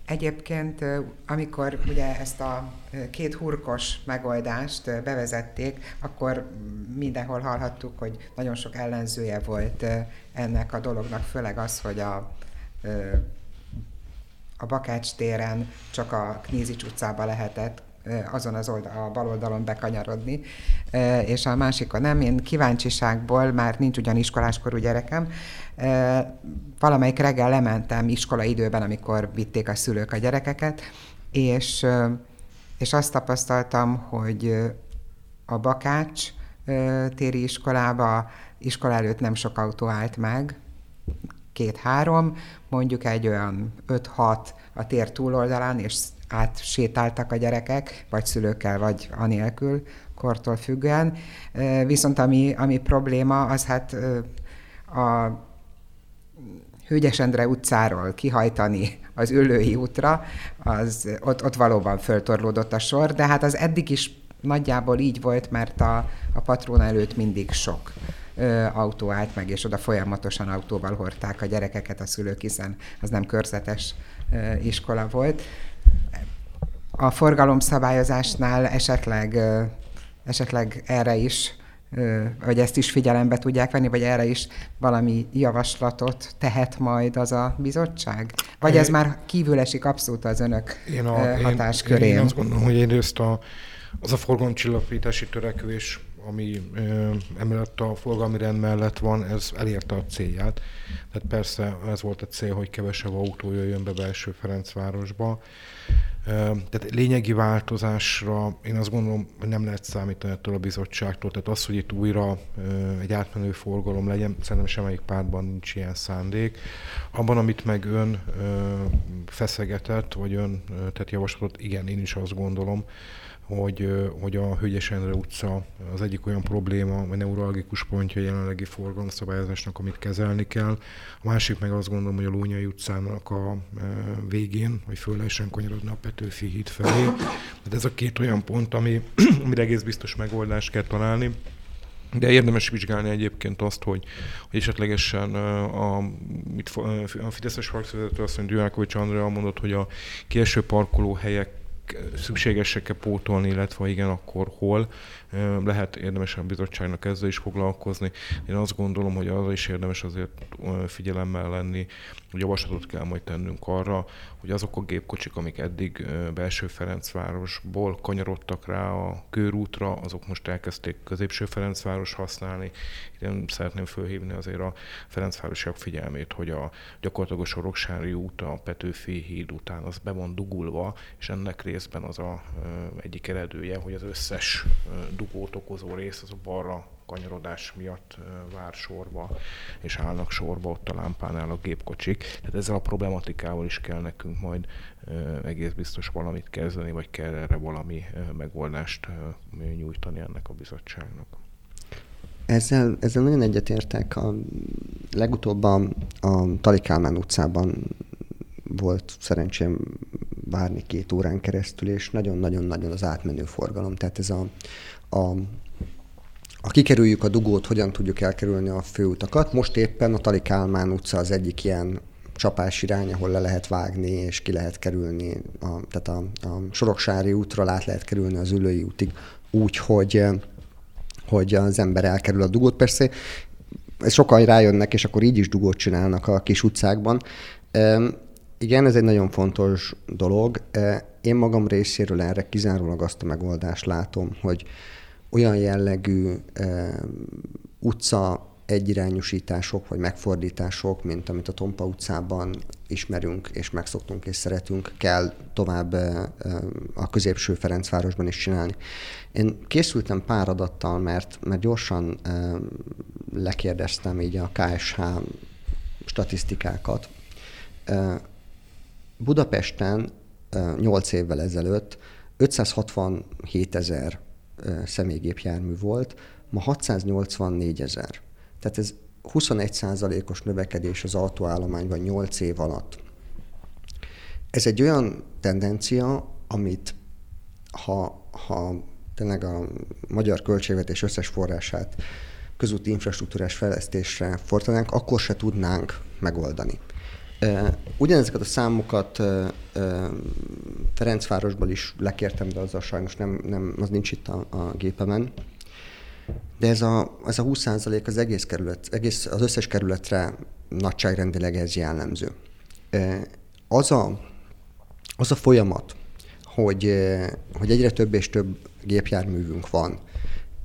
Egyébként, amikor ugye ezt a két hurkos megoldást bevezették, akkor mindenhol hallhattuk, hogy nagyon sok ellenzője volt ennek a dolognak, főleg az, hogy a a Bakács téren csak a Knízics utcába lehetett azon az oldal, a bal oldalon bekanyarodni, és a másik a nem. Én kíváncsiságból, már nincs ugyan iskoláskorú gyerekem, valamelyik reggel lementem iskola időben, amikor vitték a szülők a gyerekeket, és, és azt tapasztaltam, hogy a Bakács téri iskolába iskola előtt nem sok autó állt meg, két-három, mondjuk egy olyan 5-6 a tér túloldalán, és átsétáltak a gyerekek, vagy szülőkkel, vagy anélkül, kortól függően. Viszont ami, ami probléma, az hát a Hőgyes Endre utcáról kihajtani az Ülői útra, az, ott, ott valóban föltorlódott a sor, de hát az eddig is nagyjából így volt, mert a, a patrón előtt mindig sok autó állt meg, és oda folyamatosan autóval hordták a gyerekeket a szülők, hiszen az nem körzetes iskola volt. A forgalomszabályozásnál esetleg, esetleg erre is hogy ezt is figyelembe tudják venni, vagy erre is valami javaslatot tehet majd az a bizottság? Vagy ez már kívül esik abszolút az önök én a, hatáskörén? Én, én azt gondolom, hogy egyrészt a, az a forgalomcsillapítási törekvés ami emellett a forgalmi rend mellett van, ez elérte a célját. Tehát persze ez volt a cél, hogy kevesebb autó jöjjön be belső Ferencvárosba. Tehát lényegi változásra én azt gondolom, hogy nem lehet számítani ettől a bizottságtól. Tehát az, hogy itt újra egy átmenő forgalom legyen, szerintem semmelyik pártban nincs ilyen szándék. Abban, amit meg ön feszegetett, vagy ön tett javaslatot, igen, én is azt gondolom, hogy, hogy a Hölgyes Endre utca az egyik olyan probléma, vagy neuralgikus pontja a jelenlegi forgalomszabályozásnak, amit kezelni kell. A másik meg azt gondolom, hogy a Lónyai utcának a végén, hogy föl lehessen kanyarodni a Petőfi híd felé. De ez a két olyan pont, ami, amire egész biztos megoldást kell találni. De érdemes vizsgálni egyébként azt, hogy, hogy esetlegesen a, mit, a Fideszes frakcióvezető azt mondja, Gyurákovics Andrea mondott, hogy a kieső parkolóhelyek szükségesek-e pótolni, illetve igen, akkor hol. Lehet érdemes a bizottságnak ezzel is foglalkozni. Én azt gondolom, hogy arra is érdemes azért figyelemmel lenni, hogy javaslatot kell majd tennünk arra, hogy azok a gépkocsik, amik eddig belső Ferencvárosból kanyarodtak rá a körútra, azok most elkezdték középső Ferencváros használni. Én szeretném fölhívni azért a Ferencvárosiak figyelmét, hogy a gyakorlatilag a Soroksári út a Petőfi híd után az be van dugulva, és ennek részben az a egyik eredője, hogy az összes dugót okozó rész az a balra kanyarodás miatt vár sorba, és állnak sorba ott a lámpánál a gépkocsik. Tehát ezzel a problematikával is kell nekünk majd egész biztos valamit kezdeni, vagy kell erre valami megoldást nyújtani ennek a bizottságnak. Ezzel, ezzel nagyon egyetértek. A, legutóbb a, a Talikálmán utcában volt szerencsém várni két órán keresztül, és nagyon-nagyon-nagyon az átmenő forgalom. Tehát ez a, a ha kikerüljük a dugót, hogyan tudjuk elkerülni a főutakat. Most éppen a Tali Kálmán utca az egyik ilyen csapás irány, ahol le lehet vágni és ki lehet kerülni, a, tehát a, a Soroksári útról át lehet kerülni az Ülői útig úgy, hogy, hogy az ember elkerül a dugót. Persze sokan rájönnek, és akkor így is dugót csinálnak a kis utcákban. Igen, ez egy nagyon fontos dolog. Én magam részéről erre kizárólag azt a megoldást látom, hogy olyan jellegű utca egyirányosítások vagy megfordítások, mint amit a Tompa utcában ismerünk és megszoktunk és szeretünk, kell tovább a középső Ferencvárosban is csinálni. Én készültem pár adattal, mert, mert gyorsan lekérdeztem így a KSH statisztikákat. Budapesten 8 évvel ezelőtt 567 ezer személygépjármű volt, ma 684 ezer. Tehát ez 21% os növekedés az autóállományban 8 év alatt. Ez egy olyan tendencia, amit ha, ha tényleg a magyar költségvetés összes forrását közúti infrastruktúrás fejlesztésre fordítanánk, akkor se tudnánk megoldani. Ugyanezeket a számokat Ferencvárosból is lekértem, de azzal sajnos nem, nem, az nincs itt a, a gépemen. De ez a, ez a 20% az egész kerület, egész, az összes kerületre nagyságrendileg ez jellemző. Az a, az a folyamat, hogy, hogy egyre több és több gépjárművünk van,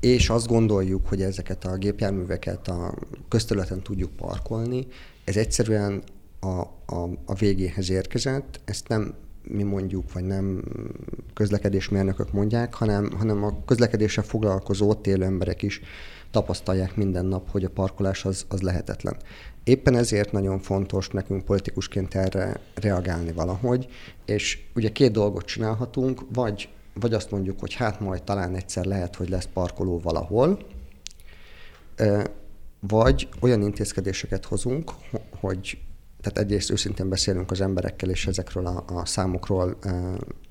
és azt gondoljuk, hogy ezeket a gépjárműveket a közterületen tudjuk parkolni, ez egyszerűen a, a, a végéhez érkezett. Ezt nem mi mondjuk, vagy nem közlekedésmérnökök mondják, hanem, hanem a közlekedéssel foglalkozó ott élő emberek is tapasztalják minden nap, hogy a parkolás az, az lehetetlen. Éppen ezért nagyon fontos nekünk politikusként erre reagálni valahogy, és ugye két dolgot csinálhatunk, vagy, vagy azt mondjuk, hogy hát majd talán egyszer lehet, hogy lesz parkoló valahol, vagy olyan intézkedéseket hozunk, hogy tehát egyrészt őszintén beszélünk az emberekkel, és ezekről a, a számokról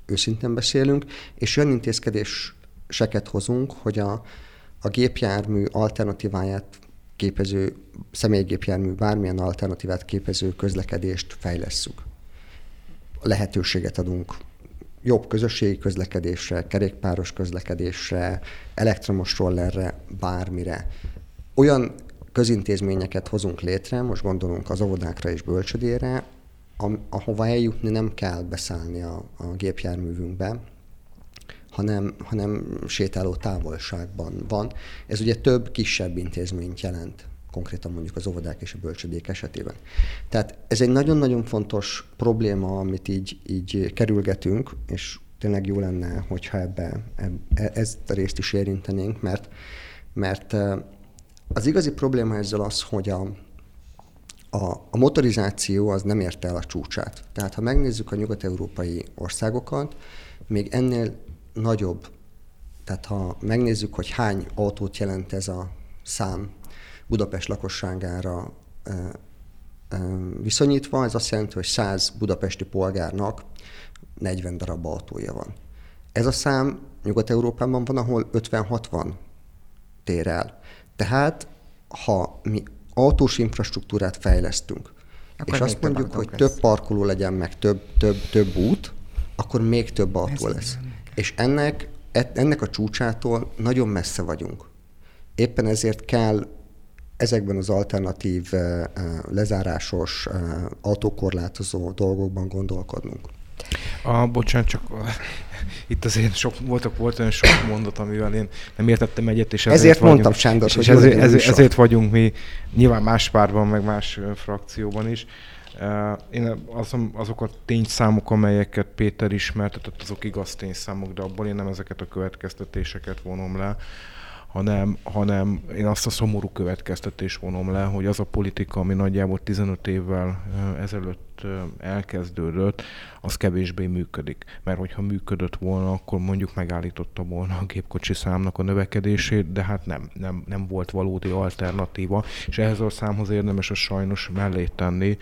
őszintén beszélünk, és olyan intézkedéseket hozunk, hogy a, a gépjármű alternatíváját képező, személygépjármű bármilyen alternatívát képező közlekedést fejlesszük. Lehetőséget adunk jobb közösségi közlekedésre, kerékpáros közlekedésre, elektromos rollerre, bármire. Olyan közintézményeket hozunk létre, most gondolunk az óvodákra és bölcsödére, ahova eljutni nem kell beszállni a, a gépjárművünkbe, hanem, hanem sétáló távolságban van. Ez ugye több kisebb intézményt jelent konkrétan mondjuk az óvodák és a bölcsödék esetében. Tehát ez egy nagyon-nagyon fontos probléma, amit így, így kerülgetünk, és tényleg jó lenne, hogyha ebbe, ebbe ezt a részt is érintenénk, mert, mert az igazi probléma ezzel az, hogy a, a, a motorizáció az nem érte el a csúcsát. Tehát ha megnézzük a nyugat-európai országokat, még ennél nagyobb, tehát ha megnézzük, hogy hány autót jelent ez a szám Budapest lakosságára viszonyítva, ez azt jelenti, hogy 100 budapesti polgárnak 40 darab autója van. Ez a szám Nyugat-Európában van, ahol 50-60 tér el. Tehát, ha mi autós infrastruktúrát fejlesztünk, akkor és azt mondjuk, hogy lesz. több parkoló legyen, meg több, több, több út, akkor még több autó Ez lesz. És ennek, e, ennek a csúcsától nagyon messze vagyunk. Éppen ezért kell ezekben az alternatív, lezárásos, autókorlátozó dolgokban gondolkodnunk. A, bocsánat, csak itt azért sok, voltak, volt olyan sok mondat, amivel én nem értettem egyet, és ezért, ezért vagyunk, mondtam Sándor, és, és ezért, ezért, ezért vagyunk mi nyilván más párban, meg más frakcióban is. Én az, azok a tényszámok, amelyeket Péter ismertetett, azok igaz tényszámok, de abból én nem ezeket a következtetéseket vonom le hanem, hanem én azt a szomorú következtetés vonom le, hogy az a politika, ami nagyjából 15 évvel ezelőtt elkezdődött, az kevésbé működik. Mert hogyha működött volna, akkor mondjuk megállította volna a gépkocsi számnak a növekedését, de hát nem, nem, nem volt valódi alternatíva, és ehhez a számhoz érdemes a sajnos mellé tenni,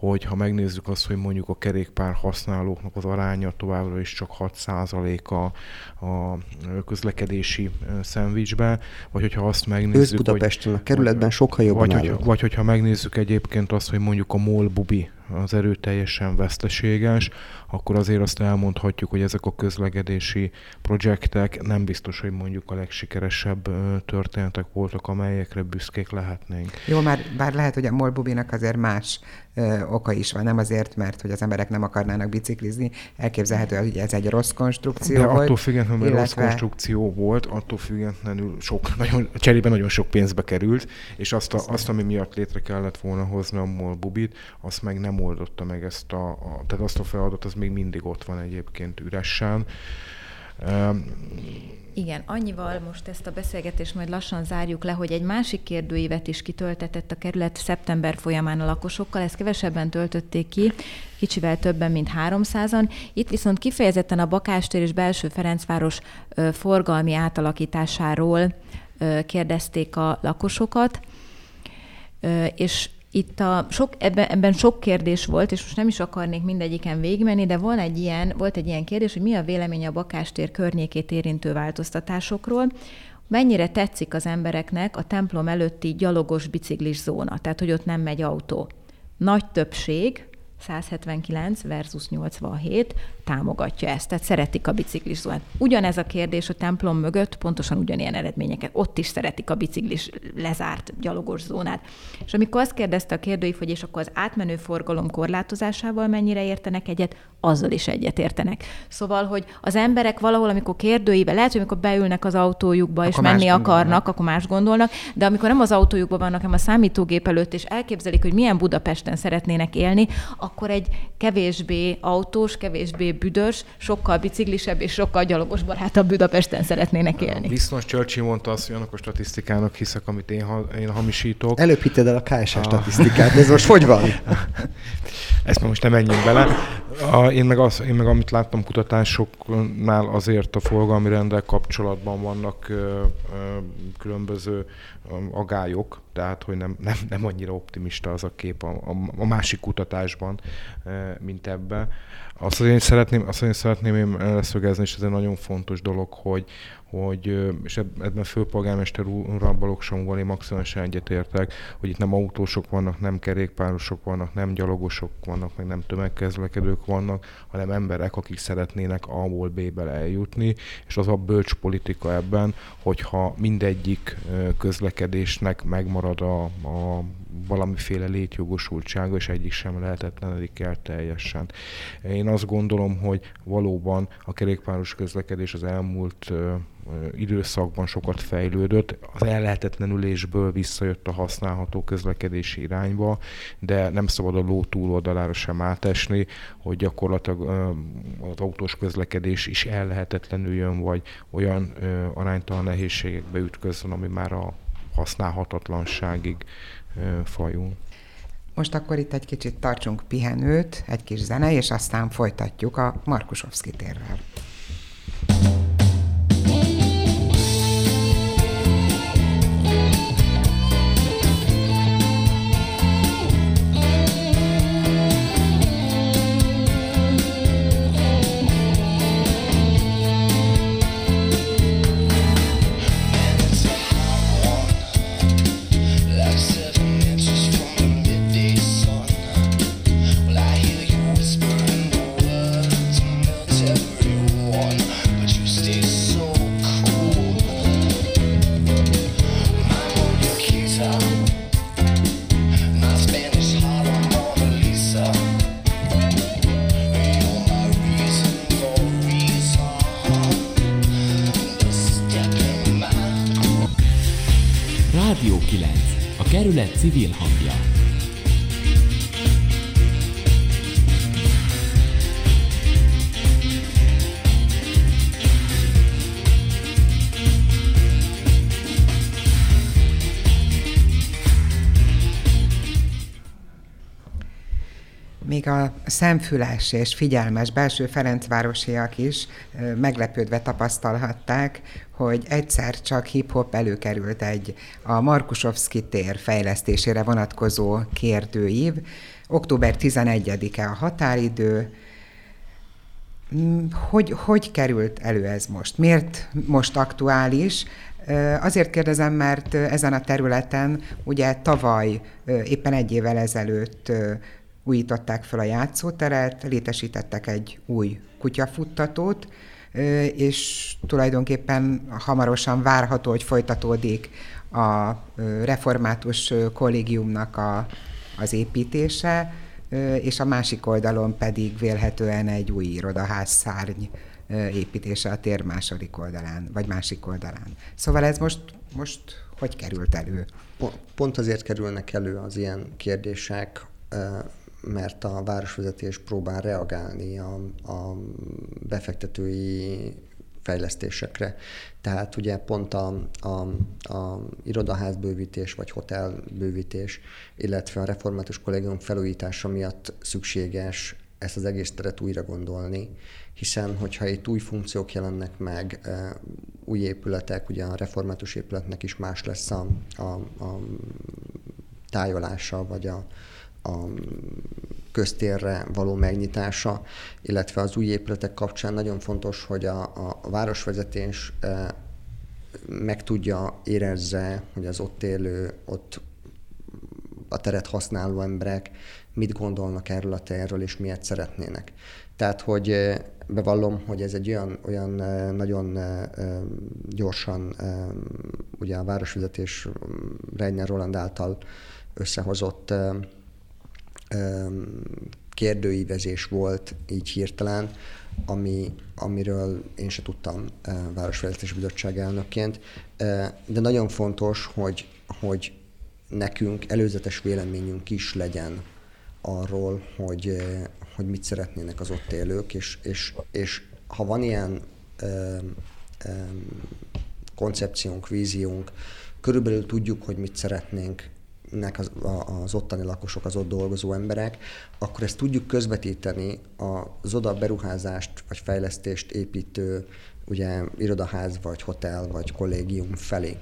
hogy ha megnézzük azt, hogy mondjuk a kerékpár használóknak az aránya továbbra is csak 6% a, a közlekedési szendvicsbe, vagy hogyha azt megnézzük, Ősz Budapesten, hogy, a kerületben sokkal jobban vagy, hogy, vagy hogyha megnézzük egyébként azt, hogy mondjuk a MOL Bubi az erőteljesen veszteséges, akkor azért azt elmondhatjuk, hogy ezek a közlekedési projektek nem biztos, hogy mondjuk a legsikeresebb történetek voltak, amelyekre büszkék lehetnénk. Jó, már bár lehet, hogy a Molbubinak azért más oka is van, nem azért, mert hogy az emberek nem akarnának biciklizni, elképzelhető, hogy ez egy rossz konstrukció De volt. attól függetlenül, illetve... rossz konstrukció volt, attól függetlenül sok, nagyon, cserében nagyon sok pénzbe került, és azt, a, azt, ami miatt létre kellett volna hozni a Molbubit, azt meg nem oldotta meg ezt a, a tehát azt a feladat, az még mindig ott van egyébként üresen. Igen, annyival most ezt a beszélgetést majd lassan zárjuk le, hogy egy másik kérdőívet is kitöltetett a kerület szeptember folyamán a lakosokkal, ezt kevesebben töltötték ki, kicsivel többen, mint 300-an. Itt viszont kifejezetten a Bakástér és Belső Ferencváros forgalmi átalakításáról kérdezték a lakosokat, és itt a sok, ebben, ebben sok kérdés volt, és most nem is akarnék mindegyiken végigmenni, de van egy ilyen, volt egy ilyen kérdés, hogy mi a vélemény a Bakástér környékét érintő változtatásokról. Mennyire tetszik az embereknek a templom előtti gyalogos biciklis zóna, tehát hogy ott nem megy autó. Nagy többség, 179 versus 87 támogatja ezt, tehát szeretik a biciklis zónát. Ugyanez a kérdés a templom mögött, pontosan ugyanilyen eredményeket. Ott is szeretik a biciklis lezárt gyalogos zónát. És amikor azt kérdezte a kérdőív, hogy és akkor az átmenő forgalom korlátozásával mennyire értenek egyet, azzal is egyet értenek. Szóval, hogy az emberek valahol, amikor kérdőibe, lehet, hogy amikor beülnek az autójukba akkor és menni akarnak, gondolnak. akkor más gondolnak, de amikor nem az autójukban vannak, hanem a számítógép előtt, és elképzelik, hogy milyen Budapesten szeretnének élni, akkor egy kevésbé autós, kevésbé büdös, sokkal biciklisebb és sokkal gyalogos barátabb Budapesten szeretnének élni. Viszont Churchill mondta azt, hogy annak a statisztikának hiszek, amit én, ha, én hamisítok. Előbb hitted el a KSH a... statisztikát, ez most hogy van? Ezt most nem menjünk bele. A, én, meg az, én meg amit láttam kutatásoknál azért a forgalmi rendel kapcsolatban vannak ö, ö, különböző agályok, tehát hogy nem, nem, nem annyira optimista az a kép a, a, a másik kutatásban, mint ebbe. Azt, hogy én szeretném, azt, hogy én szeretném én leszögezni, és ez egy nagyon fontos dolog, hogy, hogy, és ebben főpolgármester úrral Balogh maximálisan egyetértek, hogy itt nem autósok vannak, nem kerékpárosok vannak, nem gyalogosok vannak, meg nem tömegkezlekedők vannak, hanem emberek, akik szeretnének A-ból B-be eljutni, és az a bölcs politika ebben, hogyha mindegyik közlekedésnek megmarad a, a valamiféle létjogosultsága, és egyik sem lehetetlenedik el teljesen. Én azt gondolom, hogy valóban a kerékpáros közlekedés az elmúlt időszakban sokat fejlődött, az ellehetetlenülésből visszajött a használható közlekedési irányba, de nem szabad a ló túloldalára sem átesni, hogy gyakorlatilag az autós közlekedés is ellehetetlenüljön, vagy olyan aránytalan nehézségekbe ütközön, ami már a használhatatlanságig fajul. Most akkor itt egy kicsit tartsunk pihenőt, egy kis zene, és aztán folytatjuk a Markusovszki térrel. Szemfüles és figyelmes belső Ferencvárosiak is meglepődve tapasztalhatták, hogy egyszer csak hip-hop előkerült egy a Markusovszki tér fejlesztésére vonatkozó kérdőív. Október 11-e a határidő. Mm, hogy, hogy került elő ez most? Miért most aktuális? Azért kérdezem, mert ezen a területen ugye tavaly, éppen egy évvel ezelőtt újították fel a játszóteret, létesítettek egy új kutyafuttatót, és tulajdonképpen hamarosan várható, hogy folytatódik a református kollégiumnak a, az építése, és a másik oldalon pedig vélhetően egy új irodaház szárny építése a tér második oldalán, vagy másik oldalán. Szóval ez most, most hogy került elő? Pont azért kerülnek elő az ilyen kérdések, mert a városvezetés próbál reagálni a, a befektetői fejlesztésekre. Tehát ugye pont a, a, a irodaházbővítés vagy hotelbővítés, illetve a református kollégium felújítása miatt szükséges ezt az egész teret újra gondolni, hiszen hogyha itt új funkciók jelennek meg, új épületek, ugye a református épületnek is más lesz a, a, a tájolása, vagy a, a köztérre való megnyitása, illetve az új épületek kapcsán nagyon fontos, hogy a, a városvezetés e, meg tudja érezze, hogy az ott élő, ott a teret használó emberek mit gondolnak erről a terről, és miért szeretnének. Tehát, hogy e, bevallom, hogy ez egy olyan, olyan e, nagyon gyorsan, ugye a városvezetés Reiner Roland által összehozott kérdőívezés volt így hirtelen, ami, amiről én se tudtam Városfejlesztési Bizottság elnökként, de nagyon fontos, hogy, hogy nekünk előzetes véleményünk is legyen arról, hogy, hogy mit szeretnének az ott élők, és, és, és ha van ilyen koncepciónk, víziónk, körülbelül tudjuk, hogy mit szeretnénk nek az, az ottani lakosok, az ott dolgozó emberek, akkor ezt tudjuk közvetíteni az oda beruházást vagy fejlesztést építő ugye irodaház, vagy hotel, vagy kollégium felé.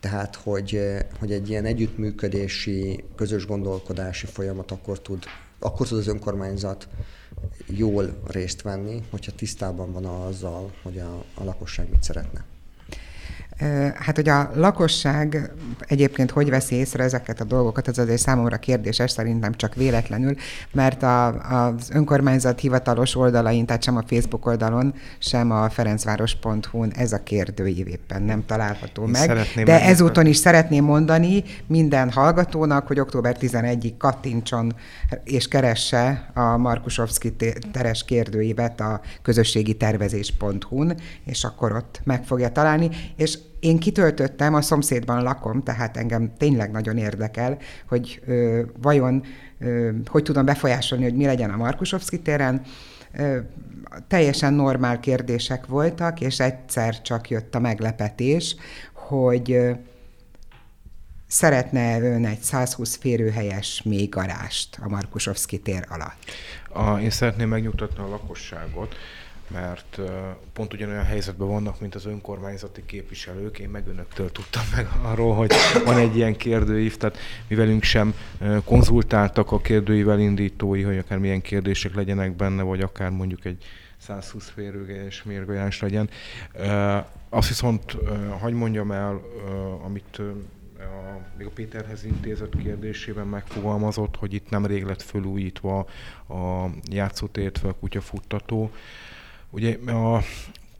Tehát, hogy, hogy egy ilyen együttműködési, közös gondolkodási folyamat akkor tud, akkor tud az önkormányzat jól részt venni, hogyha tisztában van azzal, hogy a, a lakosság mit szeretne. Hát, hogy a lakosság egyébként hogy veszi észre ezeket a dolgokat, az azért számomra kérdéses, szerintem csak véletlenül, mert a, az önkormányzat hivatalos oldalain, tehát sem a Facebook oldalon, sem a ferencváros.hu-n ez a kérdőív éppen nem található Én meg. De ezúton is szeretném mondani minden hallgatónak, hogy október 11-ig kattintson és keresse a Markusovszki teres kérdőívet a közösségi tervezés.hu-n, és akkor ott meg fogja találni, és én kitöltöttem, a szomszédban lakom, tehát engem tényleg nagyon érdekel, hogy ö, vajon ö, hogy tudom befolyásolni, hogy mi legyen a Markusovszki téren. Ö, teljesen normál kérdések voltak, és egyszer csak jött a meglepetés, hogy ö, szeretne ön egy 120 férőhelyes mélygarást a Markusovszki tér alatt? A, én szeretném megnyugtatni a lakosságot, mert pont ugyanolyan helyzetben vannak, mint az önkormányzati képviselők. Én meg önöktől tudtam meg arról, hogy van egy ilyen kérdőív, tehát mi sem konzultáltak a kérdőív elindítói, hogy akár milyen kérdések legyenek benne, vagy akár mondjuk egy 120 férőgelyes mérgajás legyen. Azt viszont, hagy mondjam el, amit a, még a Péterhez intézett kérdésében megfogalmazott, hogy itt nemrég lett fölújítva a játszótért fel kutyafuttató, Ugye a,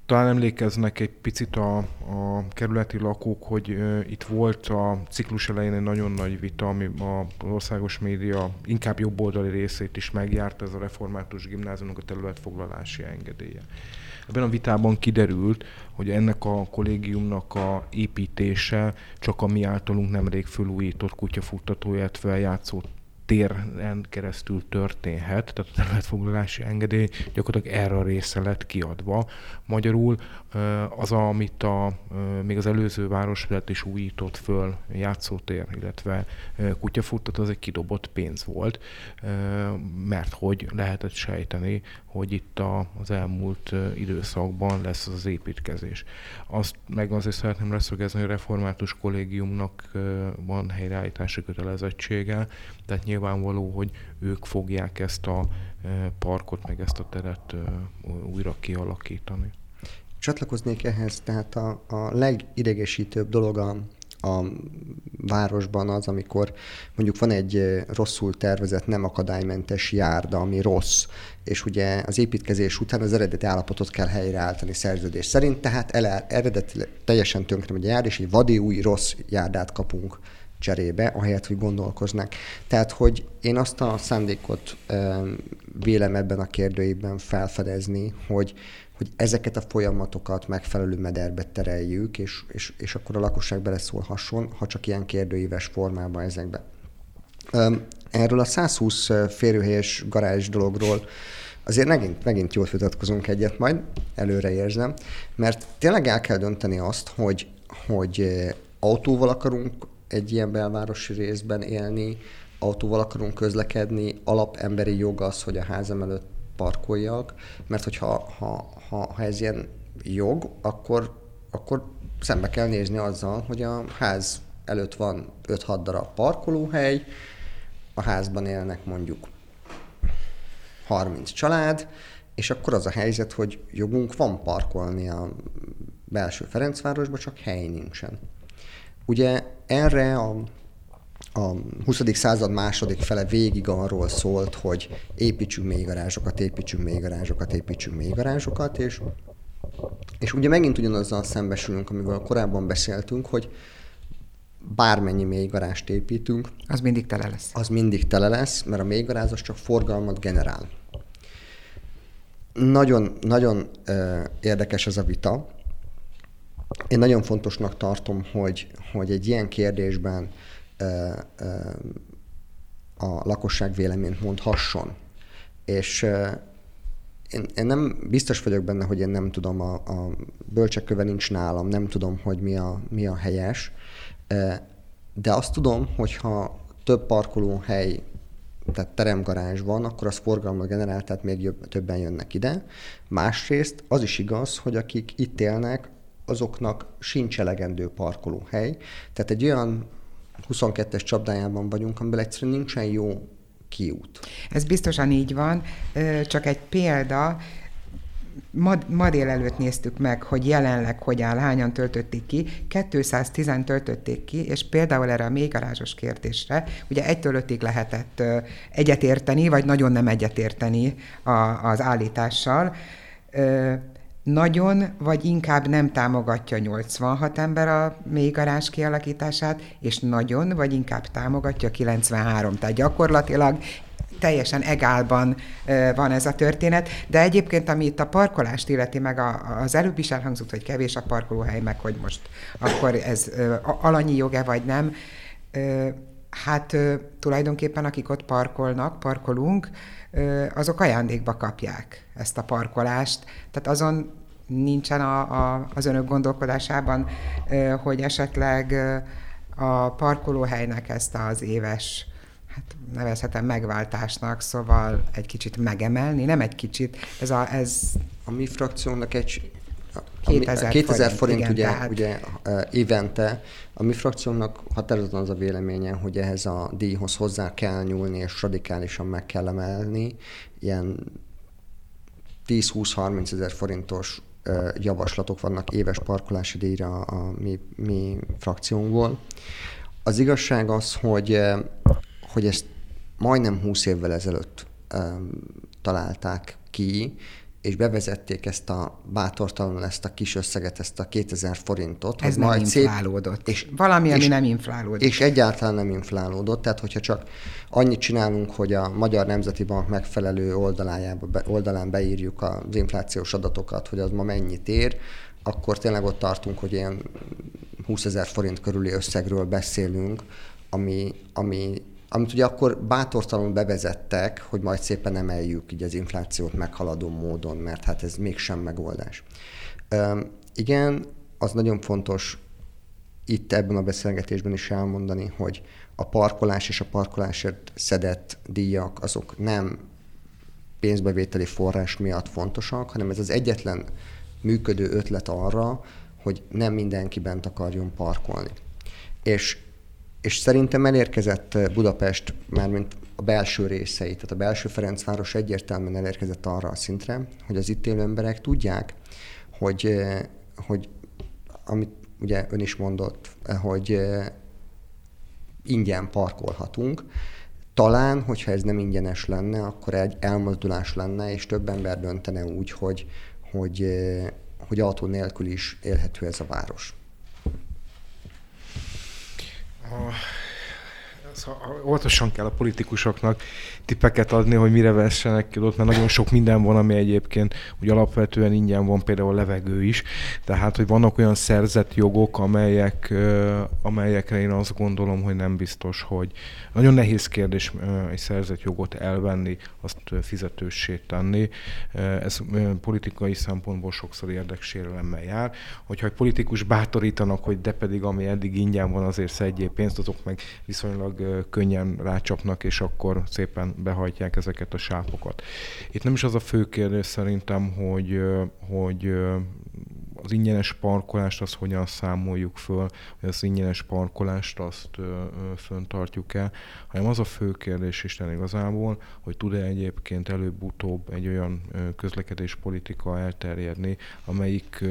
talán emlékeznek egy picit a, a kerületi lakók, hogy uh, itt volt a ciklus elején egy nagyon nagy vita, ami az országos média inkább jobboldali részét is megjárt, ez a református gimnáziumnak a területfoglalási engedélye. Ebben a vitában kiderült, hogy ennek a kollégiumnak a építése csak a mi általunk nemrég fölújított kutyafuttatóját feljátszó téren keresztül történhet, tehát a területfoglalási engedély gyakorlatilag erre a része lett kiadva. Magyarul az, amit a, még az előző városület is újított föl, játszótér, illetve kutyafuttat, az egy kidobott pénz volt, mert hogy lehetett sejteni, hogy itt az elmúlt időszakban lesz az, építkezés. Azt meg azért szeretném leszögezni, hogy a református kollégiumnak van helyreállítási kötelezettsége, tehát nyilvánvaló, hogy ők fogják ezt a parkot, meg ezt a teret újra kialakítani. Csatlakoznék ehhez, tehát a, a legidegesítőbb dolog a, a városban az, amikor mondjuk van egy rosszul tervezett, nem akadálymentes járda, ami rossz, és ugye az építkezés után az eredeti állapotot kell helyreállítani szerződés szerint, tehát ele, eredeti teljesen tönkre megy a járd, és egy vadi új rossz járdát kapunk cserébe, ahelyett, hogy gondolkoznak. Tehát, hogy én azt a szándékot vélem ebben a kérdőjében felfedezni, hogy hogy ezeket a folyamatokat megfelelő mederbe tereljük, és, és, és akkor a lakosság beleszólhasson, ha csak ilyen kérdőíves formában ezekbe. Erről a 120 férőhelyes garázs dologról azért megint, megint jól vitatkozunk egyet majd, előre érzem, mert tényleg el kell dönteni azt, hogy, hogy autóval akarunk egy ilyen belvárosi részben élni, autóval akarunk közlekedni, alapemberi jog az, hogy a házam előtt parkoljak, mert hogyha ha, ha, ha ez ilyen jog, akkor, akkor szembe kell nézni azzal, hogy a ház előtt van 5-6 darab parkolóhely, a házban élnek mondjuk 30 család, és akkor az a helyzet, hogy jogunk van parkolni a belső Ferencvárosba, csak hely nincsen. Ugye erre a a 20. század második fele végig arról szólt, hogy építsünk még garázsokat, építsünk még garázsokat, építsünk még garázsokat, és, és ugye megint ugyanazzal szembesülünk, amivel korábban beszéltünk, hogy bármennyi mélygarást építünk, az mindig tele lesz. Az mindig tele lesz, mert a mélygaráz az csak forgalmat generál. Nagyon, nagyon uh, érdekes ez a vita. Én nagyon fontosnak tartom, hogy, hogy egy ilyen kérdésben a lakosság véleményt mondhasson. És én, én nem biztos vagyok benne, hogy én nem tudom, a, a bölcsekköve nincs nálam, nem tudom, hogy mi a, mi a helyes, de azt tudom, hogy ha több parkolóhely, tehát teremgarázs van, akkor az forgalmat generál, tehát még jobb, többen jönnek ide. Másrészt az is igaz, hogy akik itt élnek, azoknak sincs elegendő parkolóhely. Tehát egy olyan 22-es csapdájában vagyunk, amiből egyszerűen nincsen jó kiút. Ez biztosan így van, csak egy példa, ma, ma délelőtt néztük meg, hogy jelenleg hogy áll, hányan töltötték ki, 210 töltötték ki, és például erre a mélygarázsos kérdésre, ugye egytől ötig lehetett egyetérteni, vagy nagyon nem egyetérteni a, az állítással, nagyon, vagy inkább nem támogatja 86 ember a mélygarázs kialakítását, és nagyon, vagy inkább támogatja 93. Tehát gyakorlatilag teljesen egálban van ez a történet, de egyébként, ami itt a parkolást illeti, meg a, az előbb is elhangzott, hogy kevés a parkolóhely, meg hogy most akkor ez alanyi joge vagy nem, hát tulajdonképpen akik ott parkolnak, parkolunk, azok ajándékba kapják ezt a parkolást. Tehát azon nincsen a, a, az önök gondolkodásában, hogy esetleg a parkolóhelynek ezt az éves hát nevezhetem megváltásnak, szóval egy kicsit megemelni, nem egy kicsit, ez a, ez... A mi frakciónak egy 2000, 2000 forint, forint igen, ugye, tehát... ugye évente. A mi frakciónak határozottan az a véleménye, hogy ehhez a díjhoz hozzá kell nyúlni, és radikálisan meg kell emelni. Ilyen 10-20-30 ezer forintos javaslatok vannak éves parkolási díjra a mi, mi frakciónkból. Az igazság az, hogy, hogy ezt majdnem 20 évvel ezelőtt találták ki, és bevezették ezt a bátortalanul ezt a kis összeget, ezt a 2000 forintot. Ez nem majd inflálódott. Szép, és, Valami, ami és, nem inflálódott. És egyáltalán nem inflálódott, tehát hogyha csak annyit csinálunk, hogy a Magyar Nemzeti Bank megfelelő oldalájába, oldalán beírjuk az inflációs adatokat, hogy az ma mennyit ér, akkor tényleg ott tartunk, hogy ilyen 20 ezer forint körüli összegről beszélünk, ami, ami amit ugye akkor bátortalanul bevezettek, hogy majd szépen emeljük így az inflációt meghaladó módon, mert hát ez mégsem megoldás. Üm, igen, az nagyon fontos itt ebben a beszélgetésben is elmondani, hogy a parkolás és a parkolásért szedett díjak azok nem pénzbevételi forrás miatt fontosak, hanem ez az egyetlen működő ötlet arra, hogy nem mindenki bent akarjon parkolni. És és szerintem elérkezett eh, Budapest, mármint a belső részei, tehát a belső Ferencváros egyértelműen elérkezett arra a szintre, hogy az itt élő emberek tudják, hogy, eh, hogy amit ugye ön is mondott, eh, hogy ingyen parkolhatunk, talán, hogyha ez nem ingyenes lenne, akkor egy elmozdulás lenne, és több ember döntene úgy, hogy, hogy, hogy autó nélkül is élhető ez a város. Oh szóval óvatosan kell a politikusoknak tippeket adni, hogy mire vessenek ki ott, mert nagyon sok minden van, ami egyébként úgy alapvetően ingyen van, például a levegő is. Tehát, hogy vannak olyan szerzett jogok, amelyek, amelyekre én azt gondolom, hogy nem biztos, hogy nagyon nehéz kérdés egy szerzett jogot elvenni, azt fizetőssé tenni. Ez politikai szempontból sokszor érdeksérelemmel jár. Hogyha egy politikus bátorítanak, hogy de pedig ami eddig ingyen van, azért szedjél pénzt, azok meg viszonylag könnyen rácsapnak, és akkor szépen behajtják ezeket a sápokat. Itt nem is az a fő kérdés szerintem, hogy, hogy az ingyenes parkolást azt hogyan számoljuk föl, hogy az ingyenes parkolást azt föntartjuk el, hanem az a fő kérdés Isten igazából, hogy tud-e egyébként előbb-utóbb egy olyan közlekedéspolitika elterjedni, amelyik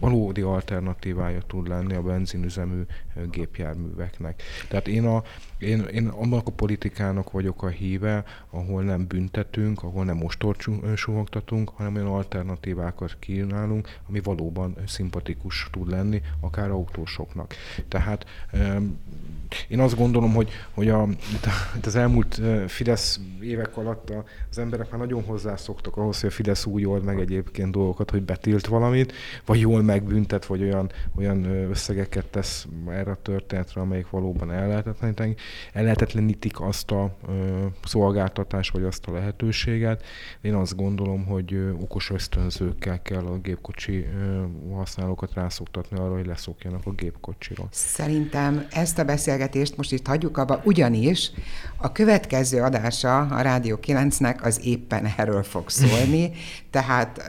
valódi alternatívája tud lenni a benzinüzemű gépjárműveknek. Tehát én, a, én, én annak a politikának vagyok a híve, ahol nem büntetünk, ahol nem ostort suhogtatunk, hanem olyan alternatívákat kínálunk, ami valóban szimpatikus tud lenni, akár autósoknak. Tehát én azt gondolom, hogy, hogy a, itt az elmúlt Fidesz évek alatt az emberek már nagyon hozzászoktak ahhoz, hogy a Fidesz úgy old meg egyébként dolgokat, hogy betilt valamit, vagy jól megbüntet, vagy olyan, olyan összegeket tesz erre a történetre, amelyik valóban ellehetetlenítik azt a szolgáltatást, vagy azt a lehetőséget. Én azt gondolom, hogy okos ösztönzőkkel kell a gépkocsi használókat rászoktatni arra, hogy leszokjanak a gépkocsiról. Szerintem ezt a beszélgetést beszélgetést most itt hagyjuk abba, ugyanis a következő adása a Rádió 9-nek az éppen erről fog szólni, tehát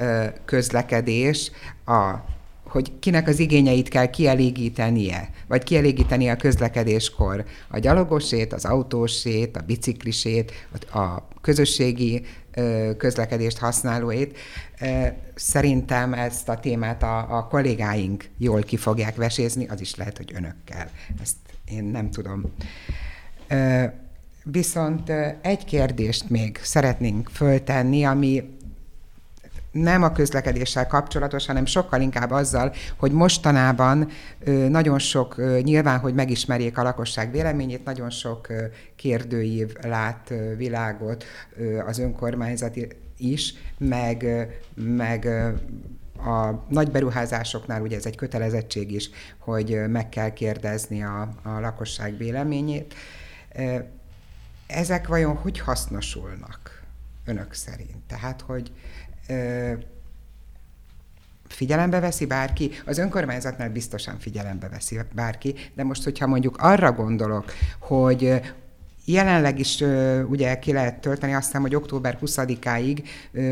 közlekedés, a hogy kinek az igényeit kell kielégítenie, vagy kielégítenie a közlekedéskor. A gyalogosét, az autósét, a biciklisét, a közösségi közlekedést használóit. Szerintem ezt a témát a, a kollégáink jól ki fogják vesézni, az is lehet, hogy önökkel. Ezt én nem tudom. Viszont egy kérdést még szeretnénk föltenni, ami nem a közlekedéssel kapcsolatos, hanem sokkal inkább azzal, hogy mostanában nagyon sok, nyilván, hogy megismerjék a lakosság véleményét, nagyon sok kérdőív lát világot az önkormányzat is, meg, meg a nagy beruházásoknál ugye ez egy kötelezettség is, hogy meg kell kérdezni a, a lakosság véleményét. Ezek vajon hogy hasznosulnak önök szerint? Tehát, hogy figyelembe veszi bárki? Az önkormányzatnál biztosan figyelembe veszi bárki, de most, hogyha mondjuk arra gondolok, hogy Jelenleg is ugye ki lehet tölteni, azt hiszem, hogy október 20-áig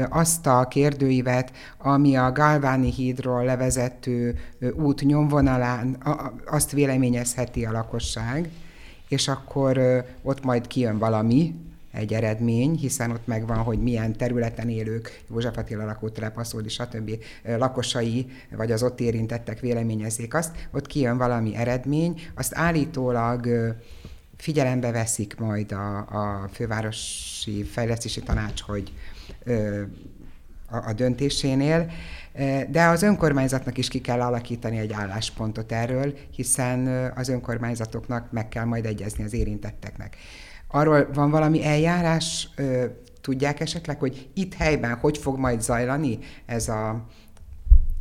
azt a kérdőívet, ami a Galváni hídról levezető út nyomvonalán, azt véleményezheti a lakosság, és akkor ott majd kijön valami, egy eredmény, hiszen ott megvan, hogy milyen területen élők, József Attila lakótelep, Aszódi, stb. lakosai, vagy az ott érintettek véleményezzék azt, ott kijön valami eredmény, azt állítólag figyelembe veszik majd a, a fővárosi fejlesztési tanács, hogy a, a döntésénél, de az önkormányzatnak is ki kell alakítani egy álláspontot erről, hiszen az önkormányzatoknak meg kell majd egyezni az érintetteknek. Arról van valami eljárás, tudják esetleg, hogy itt helyben hogy fog majd zajlani ez a,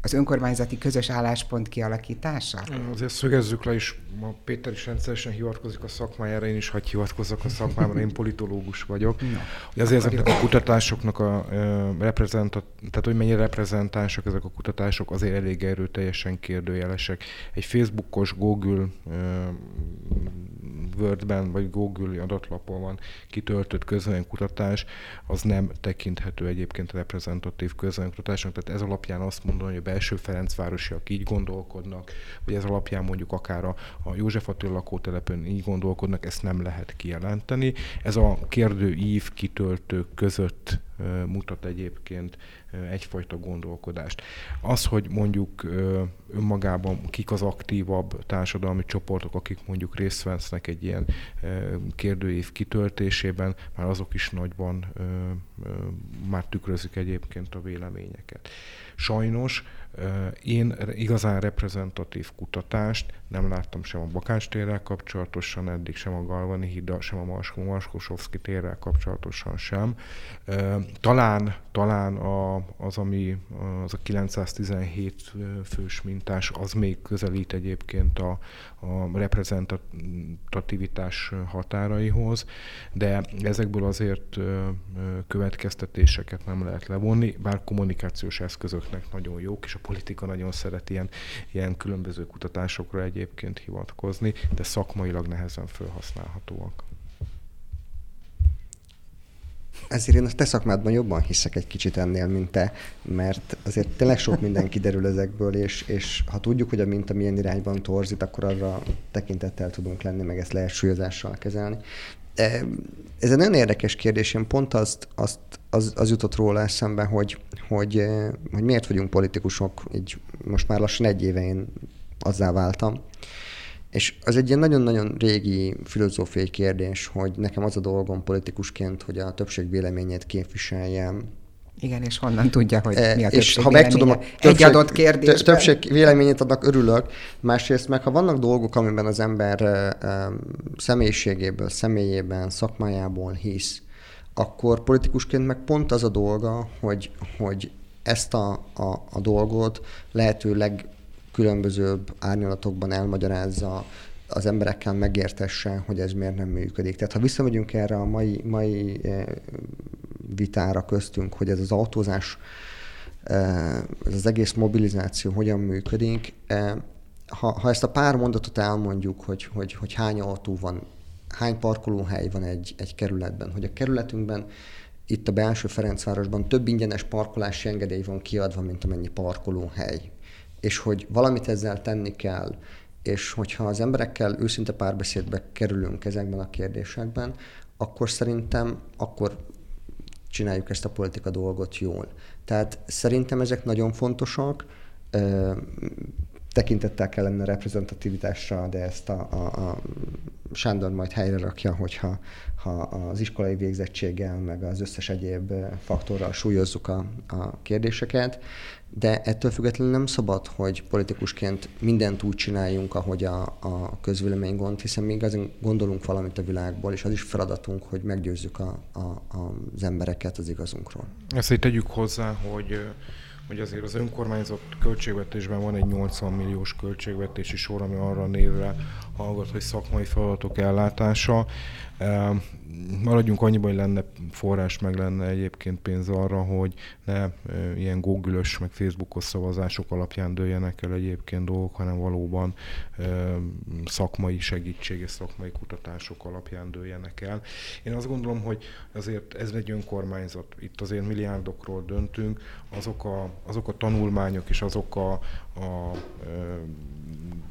az önkormányzati közös álláspont kialakítása? Azért szögezzük le is, ma Péter is rendszeresen hivatkozik a szakmájára, én is hagy hivatkozzak a szakmámra, én politológus vagyok. No, hogy azért ezeknek a kutatásoknak a reprezentat, tehát hogy mennyire reprezentánsak ezek a kutatások, azért elég erőteljesen kérdőjelesek. Egy Facebookos Google Wordben vagy Google adatlapon van kitöltött kutatás, az nem tekinthető egyébként reprezentatív kutatásnak. Tehát ez alapján azt mondom, hogy belső Ferencvárosiak így gondolkodnak, vagy ez alapján mondjuk akár a, a József Attila lakótelepön így gondolkodnak, ezt nem lehet kijelenteni. Ez a kérdő ív kitöltők között mutat egyébként egyfajta gondolkodást. Az, hogy mondjuk önmagában kik az aktívabb társadalmi csoportok, akik mondjuk részt vesznek egy ilyen kérdőív kitöltésében, már azok is nagyban már tükrözik egyébként a véleményeket. Sajnos én igazán reprezentatív kutatást nem láttam sem a Bakács térrel kapcsolatosan, eddig sem a Galvani híddal, sem a Maskosovszki térrel kapcsolatosan sem. Talán, talán a, az, ami az a 917 fős mintás, az még közelít egyébként a, a reprezentativitás határaihoz, de ezekből azért következtetéseket nem lehet levonni, bár kommunikációs eszközöknek nagyon jók, és a politika nagyon szeret ilyen, ilyen különböző kutatásokra egyébként hivatkozni, de szakmailag nehezen felhasználhatóak. Ezért én a te szakmádban jobban hiszek egy kicsit ennél, mint te, mert azért tényleg sok minden kiderül ezekből, és, és ha tudjuk, hogy a minta milyen irányban torzít, akkor arra tekintettel tudunk lenni, meg ezt lehet súlyozással kezelni. Ez egy nagyon érdekes kérdés, én pont azt, azt az, az jutott róla eszembe, hogy, hogy, hogy miért vagyunk politikusok, így most már lassan egy éve én azzá váltam. És az egy ilyen nagyon-nagyon régi filozófiai kérdés, hogy nekem az a dolgom politikusként, hogy a többség véleményét képviseljem, igen, és honnan tudja, hogy mi a és ha megtudom a többség, egy adott kérdésben. Többség véleményét adnak, örülök. Másrészt meg, ha vannak dolgok, amiben az ember személyiségéből, személyében, szakmájából hisz, akkor politikusként meg pont az a dolga, hogy, hogy ezt a, a, a dolgot lehető legkülönbözőbb árnyalatokban elmagyarázza, az emberekkel megértesse, hogy ez miért nem működik. Tehát ha visszamegyünk erre a mai, mai vitára köztünk, hogy ez az autózás, ez az egész mobilizáció hogyan működik, ha, ha ezt a pár mondatot elmondjuk, hogy, hogy, hogy hány autó van, hány parkolóhely van egy, egy kerületben, hogy a kerületünkben itt a belső Ferencvárosban több ingyenes parkolási engedély van kiadva, mint amennyi parkolóhely. És hogy valamit ezzel tenni kell, és hogyha az emberekkel őszinte párbeszédbe kerülünk ezekben a kérdésekben, akkor szerintem akkor csináljuk ezt a politika dolgot jól. Tehát szerintem ezek nagyon fontosak, tekintettel kell lenne reprezentativitásra, de ezt a, a, a Sándor majd helyre rakja, hogyha ha az iskolai végzettséggel, meg az összes egyéb faktorral súlyozzuk a, a kérdéseket, de ettől függetlenül nem szabad, hogy politikusként mindent úgy csináljunk, ahogy a, a közvélemény gond, hiszen még azért gondolunk valamit a világból, és az is feladatunk, hogy meggyőzzük a, a, az embereket az igazunkról. Ezt így tegyük hozzá, hogy hogy azért az önkormányzott költségvetésben van egy 80 milliós költségvetési sor, ami arra névre hallgat, hogy szakmai feladatok ellátása. Maradjunk annyiban, hogy lenne forrás, meg lenne egyébként pénz arra, hogy ne ilyen google meg Facebookos szavazások alapján dőljenek el egyébként dolgok, hanem valóban szakmai segítség és szakmai kutatások alapján dőljenek el. Én azt gondolom, hogy azért ez egy önkormányzat, itt azért milliárdokról döntünk, azok a, azok a tanulmányok és azok a, a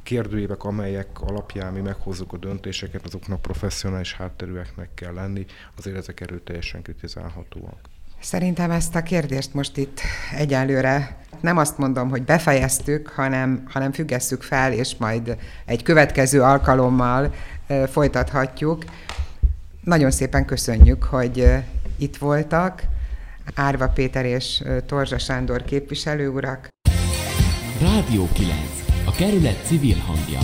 kérdőívek, amelyek alapján mi meghozzuk a döntéseket, azoknak professzionális hátterűeknek kell lenni, azért ezek erőteljesen kritizálhatóak. Szerintem ezt a kérdést most itt egyelőre nem azt mondom, hogy befejeztük, hanem, hanem függesszük fel, és majd egy következő alkalommal folytathatjuk. Nagyon szépen köszönjük, hogy itt voltak. Árva Péter és Torzsa Sándor képviselő urak. Rádió 9. A kerület civil hangja.